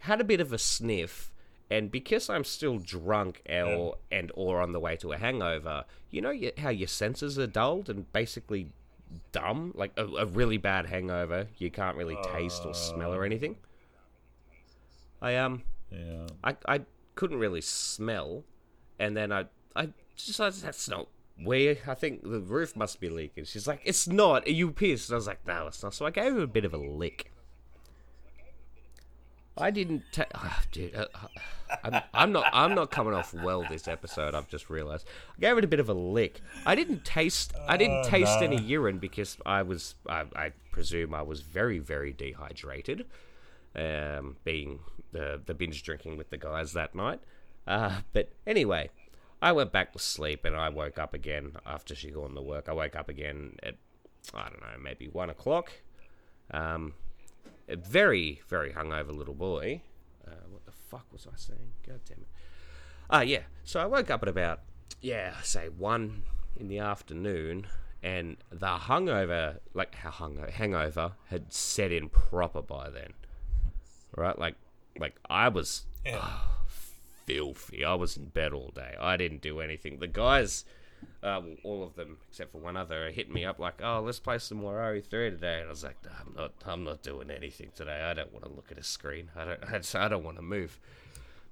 [SPEAKER 1] had a bit of a sniff, and because I'm still drunk or and or on the way to a hangover, you know how your senses are dulled and basically dumb, like a, a really bad hangover, you can't really taste or smell or anything. I um
[SPEAKER 2] Yeah.
[SPEAKER 1] I I couldn't really smell, and then I I decided that's not weird. I think the roof must be leaking. She's like, it's not. Are you pissed? And I was like, no, it's not. So I gave her a bit of a lick. I didn't. Ta- ah, dude, uh, I'm, I'm not. I'm not coming off well this episode. I've just realized. I gave it a bit of a lick. I didn't taste. I didn't
[SPEAKER 2] Oh,
[SPEAKER 1] taste
[SPEAKER 2] no.
[SPEAKER 1] any urine because I was. I, I presume I was very, very dehydrated. Um, being the the binge drinking with the guys that night. Uh, but anyway, I went back to sleep and I woke up again after she gone to work. I woke up again at I don't know, maybe one o'clock. Um, a very, very hungover little boy. Uh, what the fuck was I saying? God damn it. Ah, yeah. So I woke up at about, yeah, say one in the afternoon, and the hungover, like how hungover, hangover had set in proper by then. Right? Like, like I was
[SPEAKER 2] Yeah.
[SPEAKER 1] filthy. I was in bed all day. I didn't do anything. The guys, uh, well, all of them except for one other are hitting me up like, "Oh, let's play some more RE3 today." And I was like, "No, "I'm not. I'm not doing anything today. I don't want to look at a screen. I don't. I, just, I don't want to move."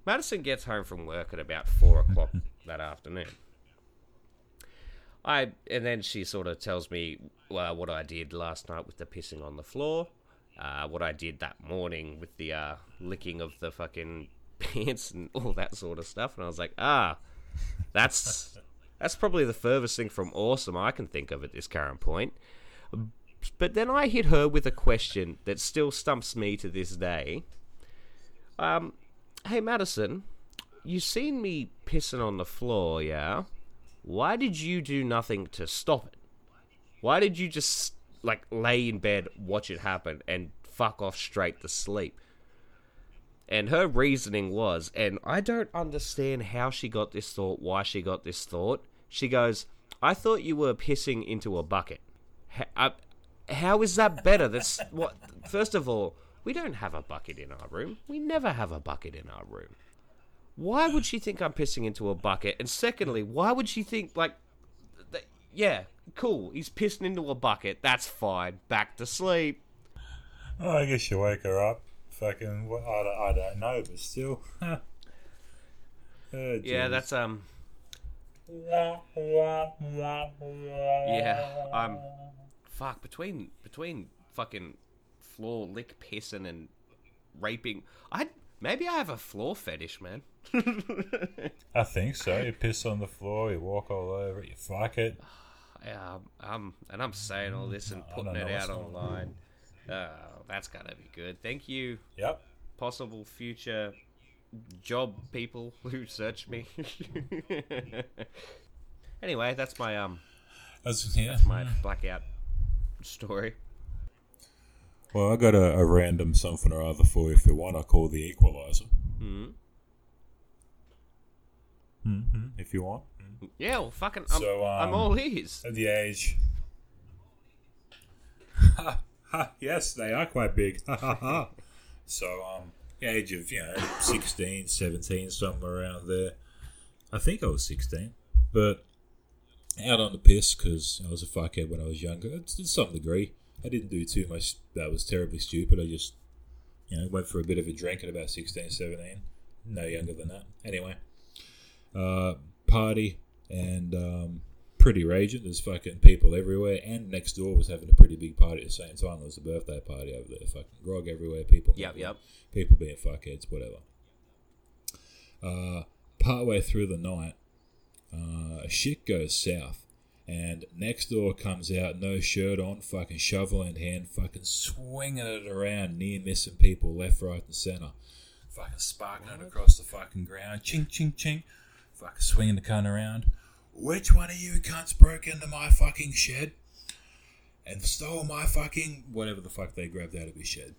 [SPEAKER 1] Madison gets home from work at about four o'clock that afternoon. I and then she sort of tells me uh, what I did last night with the pissing on the floor, uh, what I did that morning with the uh, licking of the fucking pants and all that sort of stuff, and I was like, ah, that's that's probably the furthest thing from awesome I can think of at this current point. But then I hit her with a question that still stumps me to this day. Um, hey Madison, you seen me pissing on the floor, yeah? Why did you do nothing to stop it? Why did you just like lay in bed, watch it happen, and fuck off straight to sleep? And her reasoning was, and I don't understand how she got this thought, why she got this thought. She goes, I thought you were pissing into a bucket. How, how is that better? That's what. First of all, we don't have a bucket in our room. We never have a bucket in our room. Why would she think I'm pissing into a bucket? And secondly, why would she think like, th- yeah, cool, he's pissing into a bucket. That's fine. Back to sleep.
[SPEAKER 2] Oh, I guess you wake her up. Fucking, well, I, don't, I don't know, but still. oh,
[SPEAKER 1] yeah, that's um.
[SPEAKER 2] Yeah,
[SPEAKER 1] I'm. Fuck between between fucking floor lick pissing and raping. I maybe I have a floor fetish, man.
[SPEAKER 2] I think so. You piss on the floor, you walk all over it, you fuck it.
[SPEAKER 1] Yeah, I'm um, and I'm saying all this and
[SPEAKER 2] I
[SPEAKER 1] putting
[SPEAKER 2] don't
[SPEAKER 1] it out online. Oh, that's gotta be good. Thank you,
[SPEAKER 2] Yep.
[SPEAKER 1] possible future job people who search me. anyway, that's my um
[SPEAKER 2] That's, yeah.
[SPEAKER 1] my blackout story.
[SPEAKER 2] Well, I got a, a random something or other for you if you want. I call the equalizer.
[SPEAKER 1] hmm
[SPEAKER 2] Mm-hmm. If you want.
[SPEAKER 1] Yeah, well, fucking, I'm,
[SPEAKER 2] So,
[SPEAKER 1] I'm
[SPEAKER 2] um,
[SPEAKER 1] all ears.
[SPEAKER 2] At the age. Yes, they are quite big. So, um, age of, you know, 16, 17, somewhere around there. I think I was 16. But out on the piss because I was a fuckhead when I was younger. To some degree. I didn't do too much that was terribly stupid. I just, you know, went for a bit of a drink at about 16, 17. No younger than that. Anyway. Uh, party and um, pretty raging. There's fucking people everywhere, and next door was having a pretty big party at the same time. There was a birthday party over there. Fucking grog everywhere. People.
[SPEAKER 1] Yep, yep.
[SPEAKER 2] People being fuckheads, whatever. Uh, partway through the night, uh, shit goes south, and next door comes out, no shirt on, fucking shovel in hand, fucking swinging it around, near missing people left, right, and center. Fucking sparking it across the fucking ground, ching, ching, ching. Fucking swinging the cunt around. Which one of you cunts broke into my fucking shed and stole my fucking whatever the fuck they grabbed out of his shed?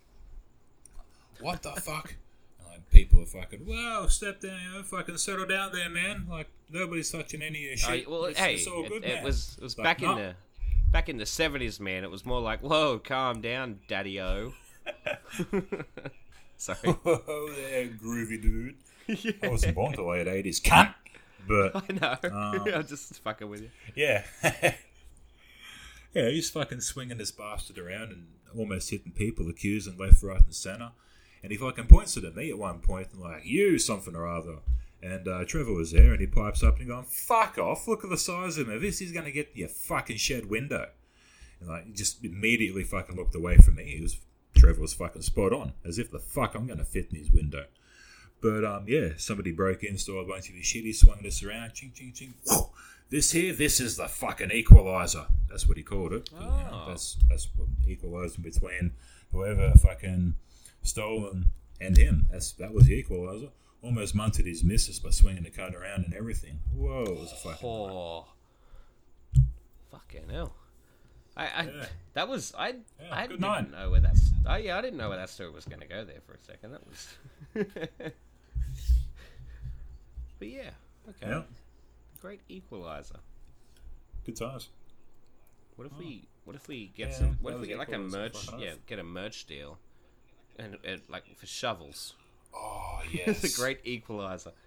[SPEAKER 2] What the fuck? Like people are fucking, whoa, step down, you know, fucking settle down there, man. Like nobody's touching any of your shit.
[SPEAKER 1] well,
[SPEAKER 2] it's,
[SPEAKER 1] hey,
[SPEAKER 2] it's all
[SPEAKER 1] it,
[SPEAKER 2] good,
[SPEAKER 1] it was it was
[SPEAKER 2] Like,
[SPEAKER 1] back in the back in the seventies, man. It was more like, whoa, calm down, daddy o. Sorry.
[SPEAKER 2] Whoa there, groovy dude. I wasn't born till late eighties, cunt. But
[SPEAKER 1] I know.
[SPEAKER 2] Um,
[SPEAKER 1] I'm just fucking with you.
[SPEAKER 2] Yeah. yeah, he's fucking swinging this bastard around and almost hitting people, accusing left, right, and centre. And he fucking points it at me at one point and like, you something or other. And uh, Trevor was there and he pipes up and going, fuck off, look at the size of him. This is going to get your fucking shed window. And like, he just immediately fucking looked away from me. He was, Trevor was fucking spot on, as if the fuck I'm going to fit in his window. But um, yeah, somebody broke in, stole a bunch of his shit. He swung this around, ching, ching, ching. Whoa. This here, this is the fucking equalizer. That's what he called it. You know,
[SPEAKER 1] Oh.
[SPEAKER 2] that's that's what equalizing between whoever fucking stole and, and him. That's that was the equalizer. Almost munted his missus by swinging the cunt around and everything. Whoa, it was a fucking.
[SPEAKER 1] Oh, fucking hell! I, I
[SPEAKER 2] Yeah.
[SPEAKER 1] that was I
[SPEAKER 2] Yeah,
[SPEAKER 1] I didn't know where that's. Oh yeah, I didn't know where that story was going to go there for a second. That was. but yeah, okay,
[SPEAKER 2] Yeah,
[SPEAKER 1] great equalizer.
[SPEAKER 2] good times.
[SPEAKER 1] What if we oh. what if we get
[SPEAKER 2] Yeah,
[SPEAKER 1] some what if we get like a
[SPEAKER 2] equalizer,
[SPEAKER 1] merch yeah get a merch deal, and, and like for shovels.
[SPEAKER 2] Oh
[SPEAKER 1] it's
[SPEAKER 2] yes,
[SPEAKER 1] a great equalizer.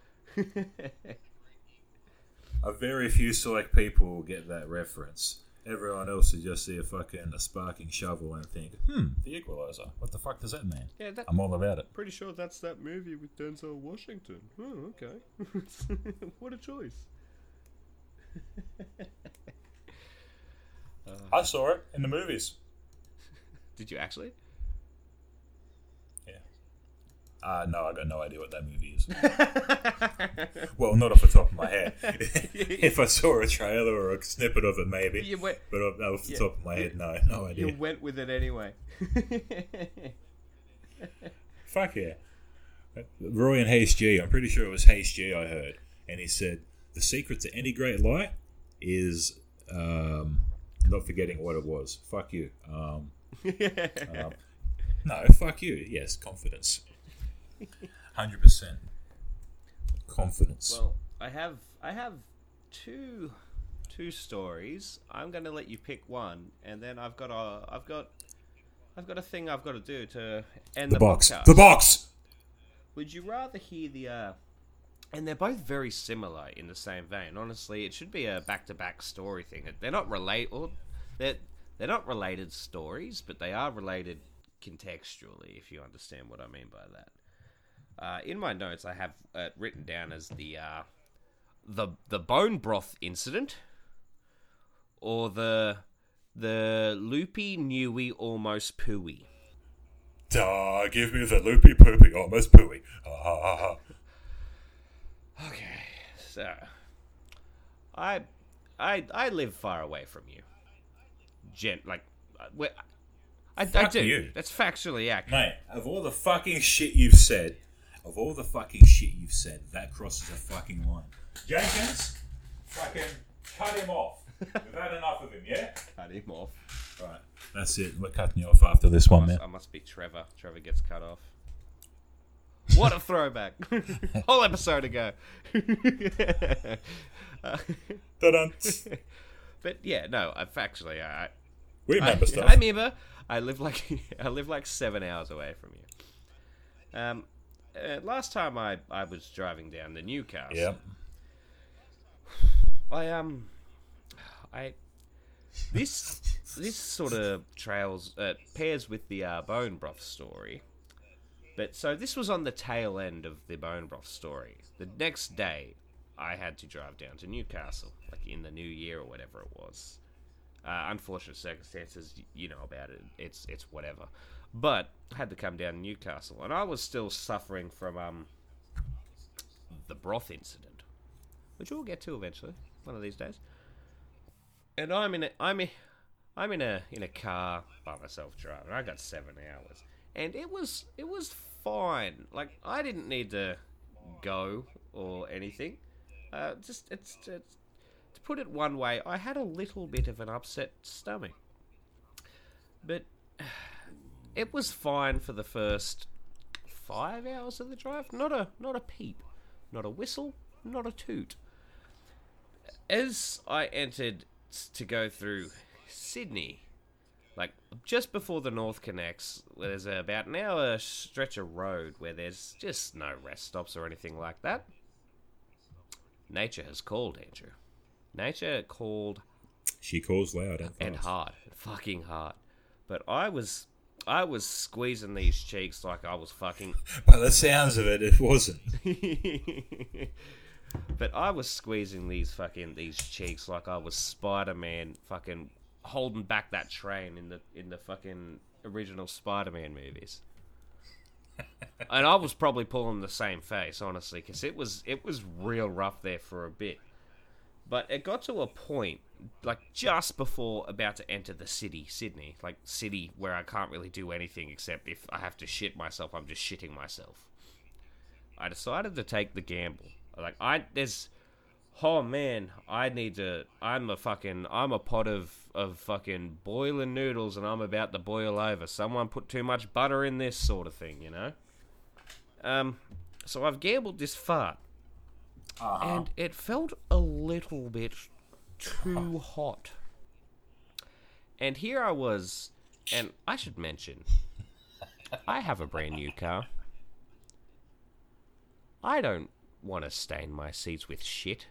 [SPEAKER 2] A very few select people will get that reference. Everyone else will just see a fucking a sparking shovel and think, hmm, the equalizer. What the fuck does that mean?
[SPEAKER 1] Yeah, that,
[SPEAKER 2] I'm all about it.
[SPEAKER 1] pretty sure that's that movie with Denzel Washington. Oh, okay. what a choice.
[SPEAKER 2] I saw it in the movies.
[SPEAKER 1] Did you actually?
[SPEAKER 2] Yeah. Uh, no, I got no idea what that movie is. well, not off the top of my head. if I saw a trailer or a snippet of it, maybe.
[SPEAKER 1] You went,
[SPEAKER 2] But off, off the
[SPEAKER 1] Yeah.
[SPEAKER 2] top of my head, no, no idea.
[SPEAKER 1] you went with it anyway.
[SPEAKER 2] Fuck yeah. Roy and HG, I'm pretty sure it was HG I heard. And he said, the secret to any great lie is um, not forgetting what it was. Fuck you. Um, um, no, fuck you. Yes, confidence. 100%. Confidence.
[SPEAKER 1] well, I have I have two two stories. I'm going to let you pick one, and then I've got a I've got I've got a thing I've got to do to end the,
[SPEAKER 2] the box.
[SPEAKER 1] podcast.
[SPEAKER 2] The box!
[SPEAKER 1] Would you rather hear the uh and they're both very similar in the same vein. Honestly, it should be a back-to-back story thing. They're not relate or they're they're not related stories, but they are related contextually if you understand what I mean by that. Uh, in my notes, I have uh, written down as the uh, the the bone broth incident, or the the loopy newy almost pooey.
[SPEAKER 2] Duh, give me the loopy poopy, almost pooey. Ha ha ha.
[SPEAKER 1] Okay, so I I I live far away from you. Gent like uh, I, I do.
[SPEAKER 2] you.
[SPEAKER 1] That's factually accurate.
[SPEAKER 2] Mate, of all the fucking shit you've said, of all the fucking shit you've said, that crosses a fucking line. Jenkins, fucking cut him off. We've had enough of him, yeah?
[SPEAKER 1] Cut him off.
[SPEAKER 2] Right. That's it. We're cutting you off after this one, man.
[SPEAKER 1] I must be Trevor. Trevor gets cut off. What a throwback! Whole episode ago. Uh, but yeah, no. I factually, I,
[SPEAKER 2] We
[SPEAKER 1] I,
[SPEAKER 2] remember stuff.
[SPEAKER 1] I remember. I live like I live like seven hours away from you. Um, uh, last time I I was driving down to Newcastle.
[SPEAKER 2] Yep.
[SPEAKER 1] I um, I this this sort of trails uh, pairs with the uh, bone broth story. But so this was on the tail end of the bone broth story. The next day, I had to drive down to Newcastle, like in the new year or whatever it was. Uh, unfortunate circumstances, you know about it. It's it's whatever. But I had to come down to Newcastle, and I was still suffering from um the broth incident, which we'll get to eventually, one of these days. And I'm in a I'm in, I'm in a in a car by myself driving. I got seven hours, and it was it was fine. Like I didn't need to go or anything. Uh, just it's, it's to put it one way, I had a little bit of an upset stomach, but it was fine for the first five hours of the drive. Not a not a peep, not a whistle, not a toot. As I entered to go through Sydney, like just before the NorthConnex, there's about an hour stretch of road where there's just no rest stops or anything like that. Nature has called, Andrew. Nature called
[SPEAKER 2] She calls loud and,
[SPEAKER 1] and hard, fucking hard. But I was, I was squeezing these cheeks like I was fucking.
[SPEAKER 2] By the sounds of it, it wasn't.
[SPEAKER 1] but I was squeezing these fucking these cheeks like I was Spider Man, fucking holding back that train in the in the fucking original Spider Man movies. and I was probably pulling the same face, honestly, because it was it was real rough there for a bit. But it got to a point, like just before about to enter the city, Sydney, like city where I can't really do anything except if I have to shit myself, I'm just shitting myself. I decided to take the gamble. Like I there's oh man, I need to I'm a fucking I'm a pot of of fucking boiling noodles and I'm about to boil over. Someone put too much butter in this sort of thing, you know? Um so I've gambled this far. And it felt a little bit too uh-huh. hot. And here I was and I should mention I have a brand new car. I don't want to stain my seats with shit.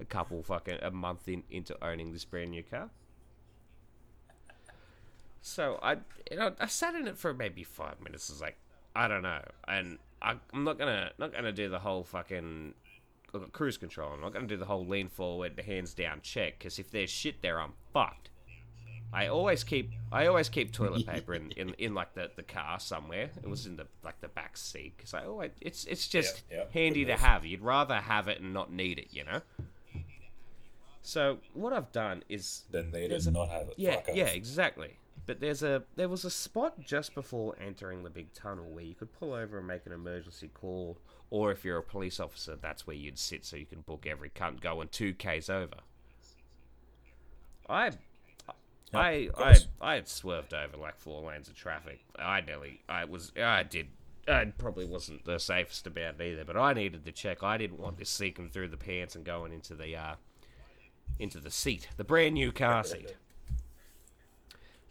[SPEAKER 1] a couple fucking a month in, into owning this brand new car. So I, you know, I sat in it for maybe five minutes. I was like, I don't know, and I, I'm not gonna not gonna do the whole fucking I've got cruise control. I'm not gonna do the whole lean forward, hands down check because if there's shit there, I'm fucked. I always keep I always keep toilet paper in, in, in like the, the car somewhere. It was in the like the back seat because I oh it's it's just
[SPEAKER 2] Yeah, yeah,
[SPEAKER 1] handy to have. You'd rather have it and not need it, you know. So what I've done is
[SPEAKER 2] Then they did not have it.
[SPEAKER 1] yeah yeah exactly. But there's a there was a spot just before entering the big tunnel where you could pull over and make an emergency call, or if you're a police officer, that's where you'd sit so you can book every cunt going two k's over. I I I. I had swerved over like four lanes of traffic. I nearly I was I did I probably wasn't the safest about it either, but I needed to check. I didn't want this seeking through the pants and going into the uh into the seat, the brand new car seat.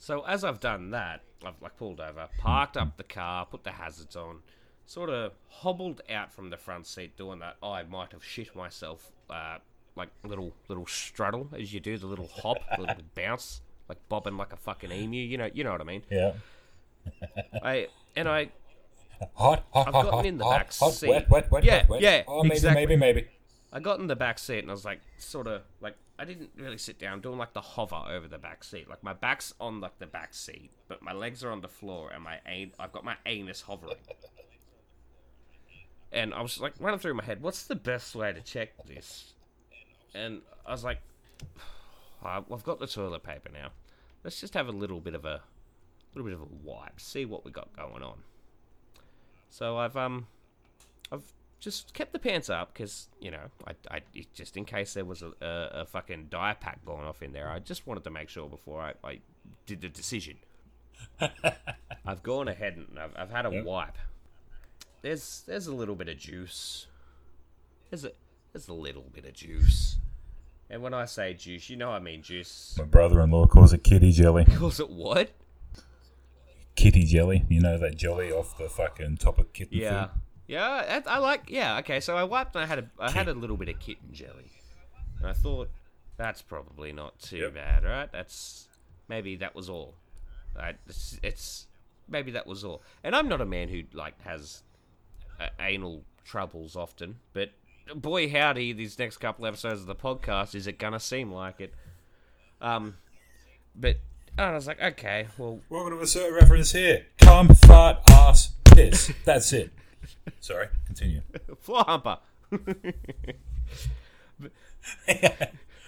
[SPEAKER 1] So as I've done that, I've like pulled over, parked up the car, put the hazards on, sort of hobbled out from the front seat, doing that. Oh, I might have shit myself, uh, like little little struttle as you do, the little hop, the little bounce, like bobbing like a fucking emu. You know, you know what I mean.
[SPEAKER 2] Yeah.
[SPEAKER 1] I and I
[SPEAKER 2] Hot, hot,
[SPEAKER 1] I've gotten
[SPEAKER 2] hot,
[SPEAKER 1] in the
[SPEAKER 2] hot,
[SPEAKER 1] back
[SPEAKER 2] hot,
[SPEAKER 1] seat.
[SPEAKER 2] wet, wet, wet,
[SPEAKER 1] Yeah,
[SPEAKER 2] wet, wet.
[SPEAKER 1] yeah,
[SPEAKER 2] Oh, maybe,
[SPEAKER 1] exactly.
[SPEAKER 2] maybe, maybe.
[SPEAKER 1] I got in the back seat and I was like, sort of like, I didn't really sit down, I'm doing like the hover over the back seat. Like my back's on like the back seat, but my legs are on the floor and my an- I've got my anus hovering. And I was like running through my head, what's the best way to check this? And I was like, "Ah, I've got the toilet paper now. Let's just have a little bit of a little bit of a wipe, see what we got going on. So I've um I've just kept the pants up because you know I, I just in case there was a, a, a fucking dye pack going off in there. I just wanted to make sure before I, I did the decision. I've gone ahead and I've, I've had a
[SPEAKER 2] Yep.
[SPEAKER 1] wipe. There's there's a little bit of juice. There's a there's a little bit of juice. And when I say juice, you know I mean juice.
[SPEAKER 2] My brother-in-law calls it kitty jelly.
[SPEAKER 1] Calls it what?
[SPEAKER 2] Kitty jelly. You know that jelly off the fucking top of kitten
[SPEAKER 1] Yeah,
[SPEAKER 2] food?
[SPEAKER 1] Yeah. I, I like. Yeah. Okay. So I wiped and I had a I had a little bit of kitten jelly, and I thought that's probably not too
[SPEAKER 2] Yep.
[SPEAKER 1] bad, right? That's maybe that was all. Right? It's, it's maybe that was all. And I'm not a man who like has uh, anal troubles often, but boy howdy, these next couple episodes of the podcast is it gonna seem like it? Um, but I was like, okay, well,
[SPEAKER 2] Welcome to Insert Reference Here. Come, fart, ass, piss. That's it. Sorry, continue.
[SPEAKER 1] floor humper.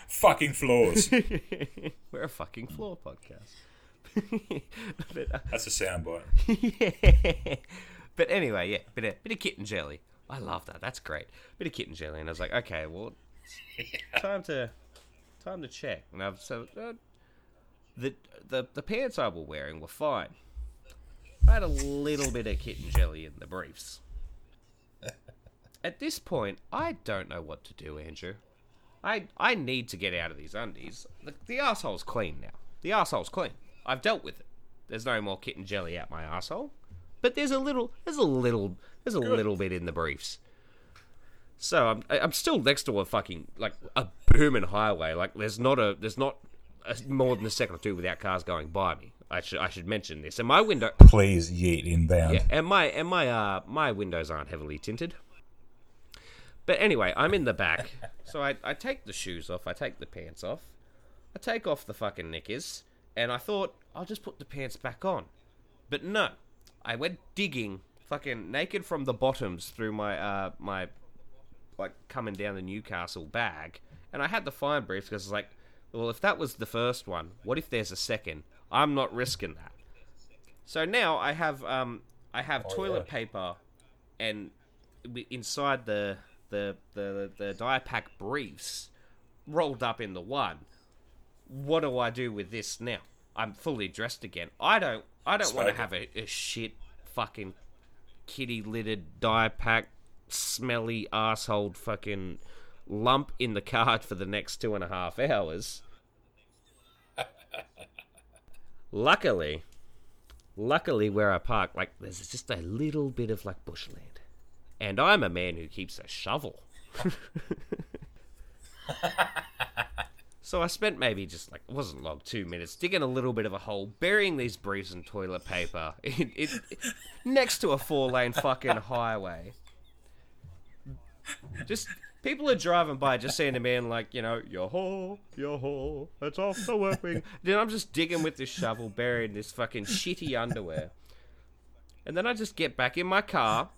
[SPEAKER 2] Fucking floors.
[SPEAKER 1] We're a fucking floor podcast. but, uh,
[SPEAKER 2] That's a soundbite. yeah.
[SPEAKER 1] but anyway, yeah, bit of, bit of kitten jelly. I love that. That's great. Bit of kitten jelly, and I was like, okay, well, time to time to check. And I've so uh, the the the pants I was wearing were fine. I had a little bit of kitten jelly in the briefs. At this point, I don't know what to do, Andrew. I I need to get out of these undies. The, the asshole's clean now. The asshole's clean. I've dealt with it. There's no more kitten jelly out my asshole. But there's a little, there's a little, there's a little bit in the briefs. So I'm, I'm still next to a fucking like a booming highway. Like there's not a, there's not a, more than a second or two without cars going by me. I should, I should mention this. And my window,
[SPEAKER 2] Please yeet inbound.
[SPEAKER 1] yeah, and my and my uh my windows aren't heavily tinted. But anyway, I'm in the back, so I I take the shoes off, I take the pants off, I take off the fucking knickers, and I thought I'll just put the pants back on. But no, I went digging, fucking naked from the bottoms through my uh my like coming down the Newcastle bag, and I had the fine briefs because it's like, well, if that was the first one, what if there's a second? I'm not risking that. So now I have um I have toilet
[SPEAKER 2] yeah.
[SPEAKER 1] paper, and inside the the the the dye pack briefs rolled up in the one. What do I do with this now? I'm fully dressed again. I don't I don't want to have a, a shit fucking kitty littered dye pack smelly asshole fucking lump in the card for the next two and a half hours. Luckily, luckily where I park, like there's just a little bit of like bushland, and I'm a man who keeps a shovel. So I spent maybe just like it wasn't long, two minutes digging a little bit of a hole, burying these briefs and toilet paper, in, in, next to a four lane fucking highway. Just people are driving by, just seeing a man like you know, your hole, your hole, it's off the. Then I'm just digging with this shovel, burying this fucking shitty underwear, and then I just get back in my car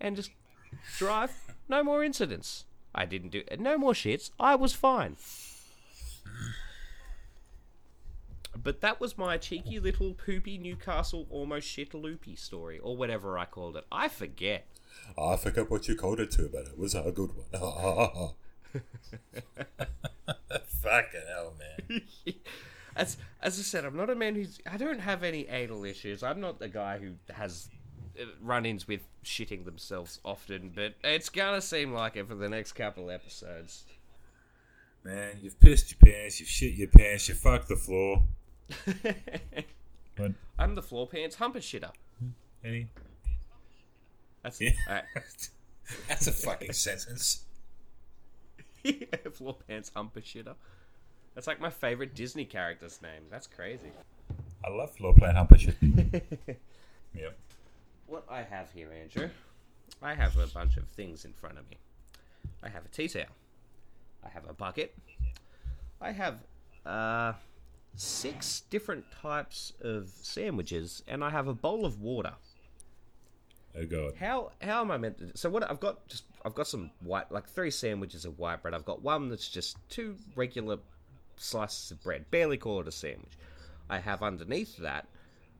[SPEAKER 1] and just drive. No more incidents. I didn't do no more shits. I was fine. But that was my cheeky little poopy Newcastle almost shit loopy story, or whatever I called it. I forget.
[SPEAKER 2] I forget what you called it to, but it was a good one. Fucking hell, man.
[SPEAKER 1] as as I said, I'm not a man who's. I don't have any anal issues. I'm not the guy who has uh, run-ins with shitting themselves often, but it's gonna seem like it for the next couple episodes.
[SPEAKER 2] Man, you've pissed your pants, you've shit your pants, you fucked the floor. What?
[SPEAKER 1] I'm the floor pants humper shitter.
[SPEAKER 2] Any?
[SPEAKER 1] That's
[SPEAKER 2] Yeah. That's a fucking sentence.
[SPEAKER 1] floor pants humper shitter. That's like my favorite Disney character's name. That's crazy.
[SPEAKER 2] I love floor plan humper shit. yep.
[SPEAKER 1] What I have here, Andrew, I have a bunch of things in front of me. I have a tea towel. I have a bucket. I have uh, six different types of sandwiches, and I have a bowl of water.
[SPEAKER 2] Oh god.
[SPEAKER 1] How how am I meant to? So what I've got just I've got some white like three sandwiches of white bread. I've got one that's just two regular slices of bread. Barely call it a sandwich. I have underneath that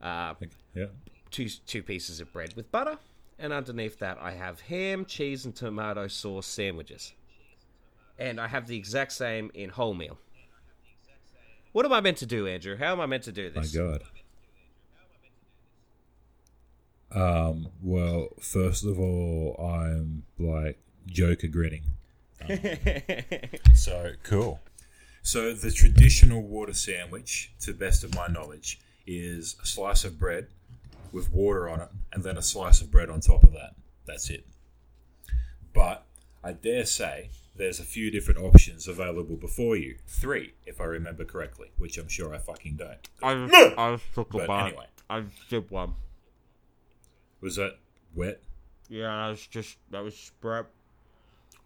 [SPEAKER 1] uh,
[SPEAKER 2] Yeah.
[SPEAKER 1] two two pieces of bread with butter, and underneath that I have ham, cheese, and tomato sauce sandwiches. And I have the exact same in wholemeal. What am I meant to do, Andrew? How am I meant to do this?
[SPEAKER 2] My god. Um. Well, first of all, I'm like Joker grinning. So cool. So the traditional water sandwich, to the best of my knowledge, is a slice of bread with water on it, and then a slice of bread on top of that. That's it. But I dare say there's a few different options available before you. Three, if I remember correctly, which I'm sure I fucking don't.
[SPEAKER 1] I I took a
[SPEAKER 2] But anyway,
[SPEAKER 1] I did one.
[SPEAKER 2] Was that wet?
[SPEAKER 1] Yeah, that was just that was spread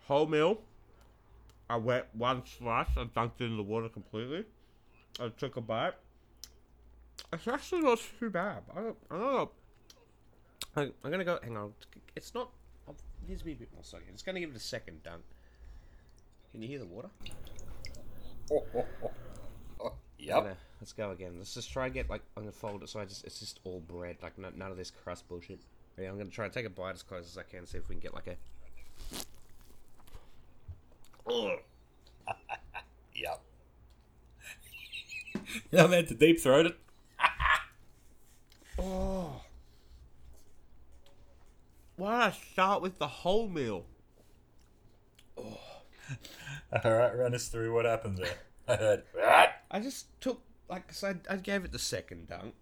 [SPEAKER 1] wholemeal. I wet one slice. I dunked it in the water completely. I took a bite. It's actually not too bad. I don't, I don't know. I, I'm gonna go. Hang on. It's not. Oh, it needs to be a bit more soggy. Just gonna give it a second dunk. Can you hear the water?
[SPEAKER 2] Oh, oh, oh, oh
[SPEAKER 1] I'm gonna- let's go again. Let's just try and get like I'm gonna fold it so I just it's just all bread, like no, none of this crust bullshit. Yeah, I'm gonna try and take a bite as close as I can, see if we can get like a. Ugh.
[SPEAKER 2] Yep. yeah, man, to deep throat it.
[SPEAKER 1] Oh. Why did I start with the whole meal? Oh.
[SPEAKER 2] All right, run us through what happened there. I heard.
[SPEAKER 1] I just took like I, I gave it the second dunk,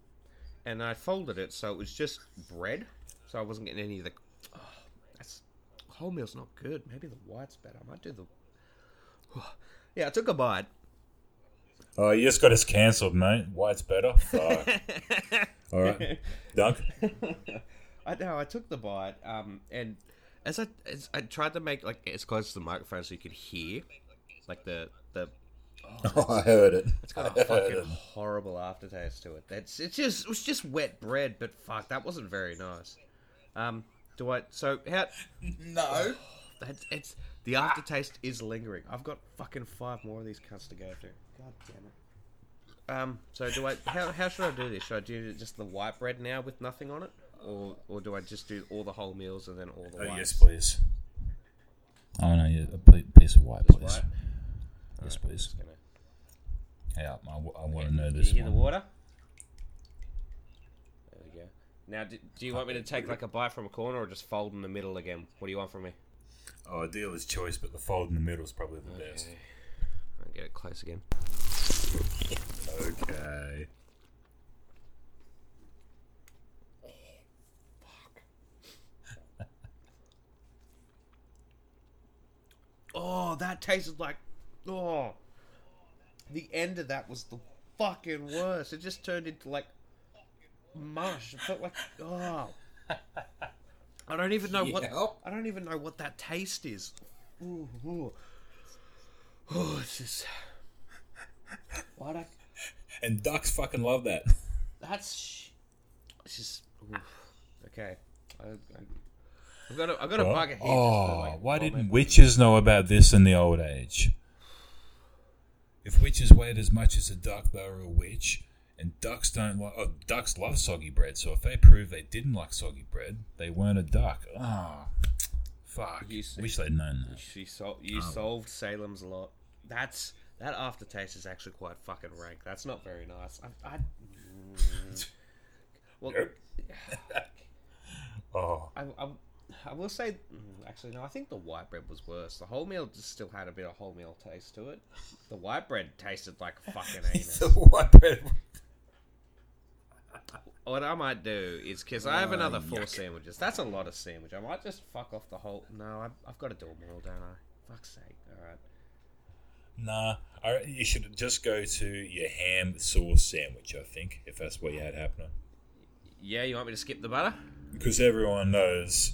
[SPEAKER 1] and I folded it so it was just bread, so I wasn't getting any of the. Oh, that's wholemeal's not good. Maybe the white's better. I might do the. yeah, I took a bite.
[SPEAKER 2] Oh, you just got us cancelled, mate. White's better. Fuck. All right, dunk.
[SPEAKER 1] I know. I took the bite, um, and as I as I tried to make like as close to the microphone so you could hear, like the the
[SPEAKER 2] Oh, I heard it.
[SPEAKER 1] It's got
[SPEAKER 2] I
[SPEAKER 1] a fucking
[SPEAKER 2] it.
[SPEAKER 1] horrible aftertaste to it. That's it's just it was just wet bread, but fuck, that wasn't very nice. Um, do I? So how?
[SPEAKER 2] No.
[SPEAKER 1] That's it's the aftertaste is lingering. I've got fucking five more of these cunts to go through. God damn it. Um, so do I? How how should I do this? Should I do just the white bread now with nothing on it, or or do I just do all the whole meals and then all the
[SPEAKER 2] Oh,
[SPEAKER 1] whites?
[SPEAKER 2] yes, please. Oh no, yeah, a piece of white, please.
[SPEAKER 1] White?
[SPEAKER 2] Yes,
[SPEAKER 1] Alright,
[SPEAKER 2] please.
[SPEAKER 1] Gonna-
[SPEAKER 2] Yeah, I, want to know this
[SPEAKER 1] you hear the water? There we go. Now, do, do you want me to take like a bite from a corner or just fold in the middle again? What do you want from me?
[SPEAKER 2] Oh, dealer's choice, but the fold in the middle is probably the best.
[SPEAKER 1] I'll get it close again.
[SPEAKER 2] Okay.
[SPEAKER 1] Oh, oh that tasted like oh, the end of that was the fucking worst. It just turned into like mush. It felt like oh. I don't even know what I don't even know what that taste is. Ooh, ooh. Oh, it's just. Why I?
[SPEAKER 2] And ducks fucking love that.
[SPEAKER 1] That's. sh- It's just. oof. Okay. I, I, I've got a, I've got a oh, bugger here. just
[SPEAKER 2] Oh,
[SPEAKER 1] like,
[SPEAKER 2] why didn't witches know about this in the old age? If witches weighed as much as a duck, they were a witch. And ducks don't like. Oh, ducks love soggy bread. So if they proved they didn't like soggy bread, they weren't a duck. Oh, fuck.
[SPEAKER 1] You
[SPEAKER 2] Wish they'd known that.
[SPEAKER 1] She sol- you solved Salem's lot. That's that aftertaste is actually quite fucking rank. That's not very nice. I, I mm. well,
[SPEAKER 2] Oh,
[SPEAKER 1] I, I, I will say, mm, actually, no. I think the white bread was worse. The wholemeal just still had a bit of wholemeal taste to it. The white bread tasted like fucking anus.
[SPEAKER 2] the white bread.
[SPEAKER 1] what I might do is because I have another four
[SPEAKER 2] yuck.
[SPEAKER 1] sandwiches. That's a lot of sandwich. I might just fuck off the whole. No, I've, I've got to do them all, don't I? Fuck's sake! All right.
[SPEAKER 2] Nah, I, you should just go to your ham sauce sandwich. I think if that's what you had happening.
[SPEAKER 1] Yeah, you want me to skip the butter?
[SPEAKER 2] because everyone knows.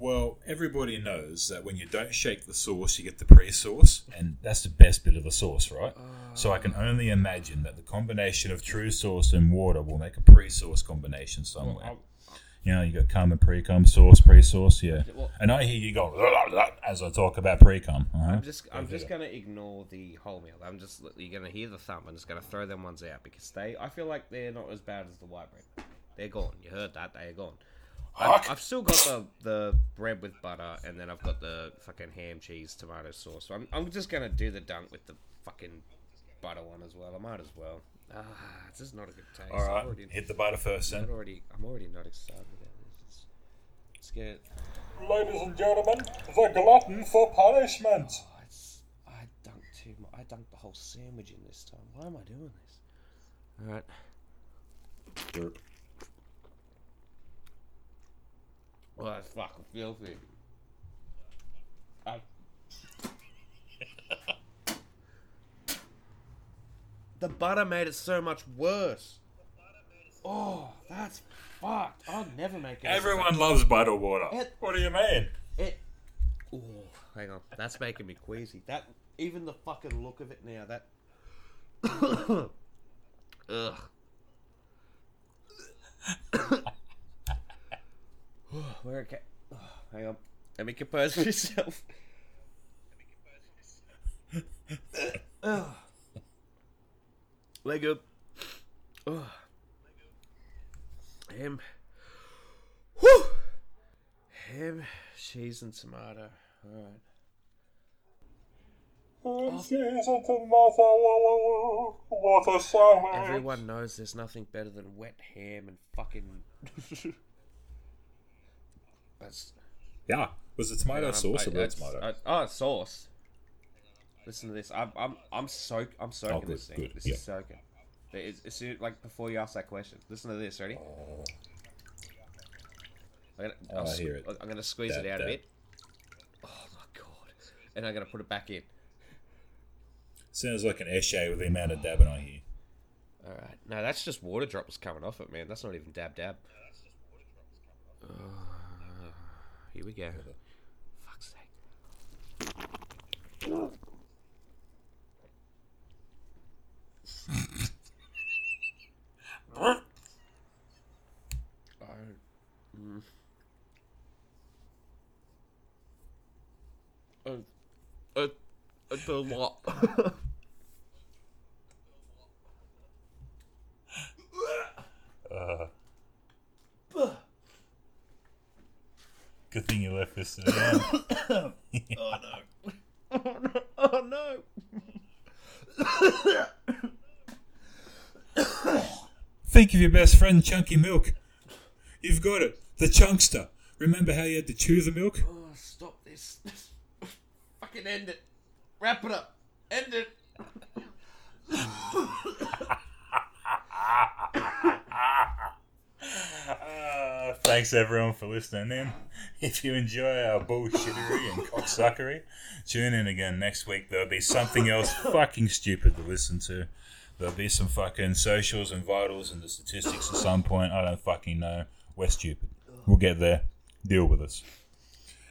[SPEAKER 2] Well, everybody knows that when you don't shake the sauce, you get the pre-sauce, and that's the best bit of the sauce, right? so I can only imagine that the combination of true sauce and water will make a pre-sauce combination somewhere.
[SPEAKER 1] I'll-
[SPEAKER 2] you know, you got cum and pre-cum, sauce, pre-sauce, yeah.
[SPEAKER 1] Well-
[SPEAKER 2] and I hear you going as I talk about pre-cum. Uh-huh.
[SPEAKER 1] I'm just I'm just gonna ignore the wholemeal. I'm just you're gonna hear the thump. I'm just gonna throw them ones out because they I feel like they're not as bad as the white bread. They're gone. You heard that? They're gone. I've, I've still got the the bread with butter, and then I've got the fucking ham, cheese, tomato sauce. So I'm I'm just gonna do the dunk with the fucking butter one as well. I might as well. Ah, this is not a good taste.
[SPEAKER 2] All
[SPEAKER 1] I'm already,
[SPEAKER 2] hit the butter first,
[SPEAKER 1] I'm
[SPEAKER 2] then.
[SPEAKER 1] already I'm already not excited about this. Let's get it.
[SPEAKER 2] Ladies and gentlemen, the glutton for punishment.
[SPEAKER 1] Oh, it's, I dunked too much. I dunked the whole sandwich in this time. Why am I doing this? All right. Oh, that's fucking filthy. I... the butter made it so much worse. Oh, that's fucked. I'll never make it.
[SPEAKER 2] Everyone loves butter water.
[SPEAKER 1] It-
[SPEAKER 2] What do you mean?
[SPEAKER 1] It. Oh, hang on. That's making me queasy. That even the fucking look of it now. That. Ugh. Where okay? Oh, hang on. Let me compose myself. Ugh. Leg up. Ugh. Ham. Whew. Ham, cheese, and tomato. Alright. Everyone knows there's nothing better than wet ham and fucking. That's.
[SPEAKER 2] Yeah. Was it tomato
[SPEAKER 1] um,
[SPEAKER 2] sauce
[SPEAKER 1] I-
[SPEAKER 2] or real
[SPEAKER 1] it's-
[SPEAKER 2] tomato?
[SPEAKER 1] I- oh, it's sauce. Listen to this. I'm I'm I'm soak I'm soaking
[SPEAKER 2] Oh, good,
[SPEAKER 1] this thing.
[SPEAKER 2] good,
[SPEAKER 1] This
[SPEAKER 2] yeah.
[SPEAKER 1] is soaking. It's, it's like before you ask that question. Listen to this. Ready? I'm gonna,
[SPEAKER 2] Oh,
[SPEAKER 1] I'll
[SPEAKER 2] I
[SPEAKER 1] sque-
[SPEAKER 2] hear it.
[SPEAKER 1] I'm gonna squeeze
[SPEAKER 2] That-
[SPEAKER 1] it out
[SPEAKER 2] that.
[SPEAKER 1] a bit. Oh my god! And I'm gonna put it back in.
[SPEAKER 2] Sounds like an essay with the amount of dabbing I hear.
[SPEAKER 1] All right. No, that's just water drops coming off it, man. That's not even dab dab. Uh, here we go. Fuck's sake. I, mm. Uh, it's a lot.
[SPEAKER 2] Good thing you left this to the end.
[SPEAKER 1] Oh no. Oh no.
[SPEAKER 2] Think of your best friend, Chunky Milk. You've got it. The Chunkster. Remember how you had to chew the milk?
[SPEAKER 1] Oh, stop this. Fucking end it. Wrap it up. End it.
[SPEAKER 2] Uh, thanks everyone for listening in. if you enjoy our bullshittery and cocksuckery, tune in again next week. There'll be something else fucking stupid to listen to. There'll be some fucking socials and vitals and the statistics at some point. I don't fucking know. We're stupid. We'll get there. Deal with us.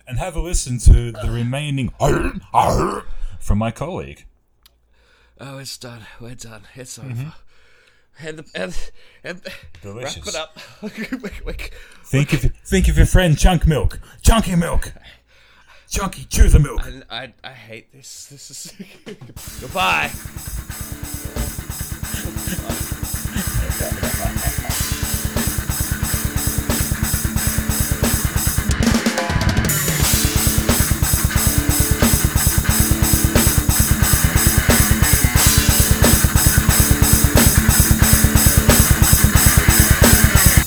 [SPEAKER 2] And have a listen to the remaining from my colleague.
[SPEAKER 1] Oh, it's done. We're done. It's over.
[SPEAKER 2] Mm-hmm.
[SPEAKER 1] And, and, and
[SPEAKER 2] Delicious.
[SPEAKER 1] wrap it up. Quick, quick.
[SPEAKER 2] Think of think of your friend Chunk Milk. Chunky Milk. Chunky, chew the milk.
[SPEAKER 1] I, I, I hate this. This is. Goodbye.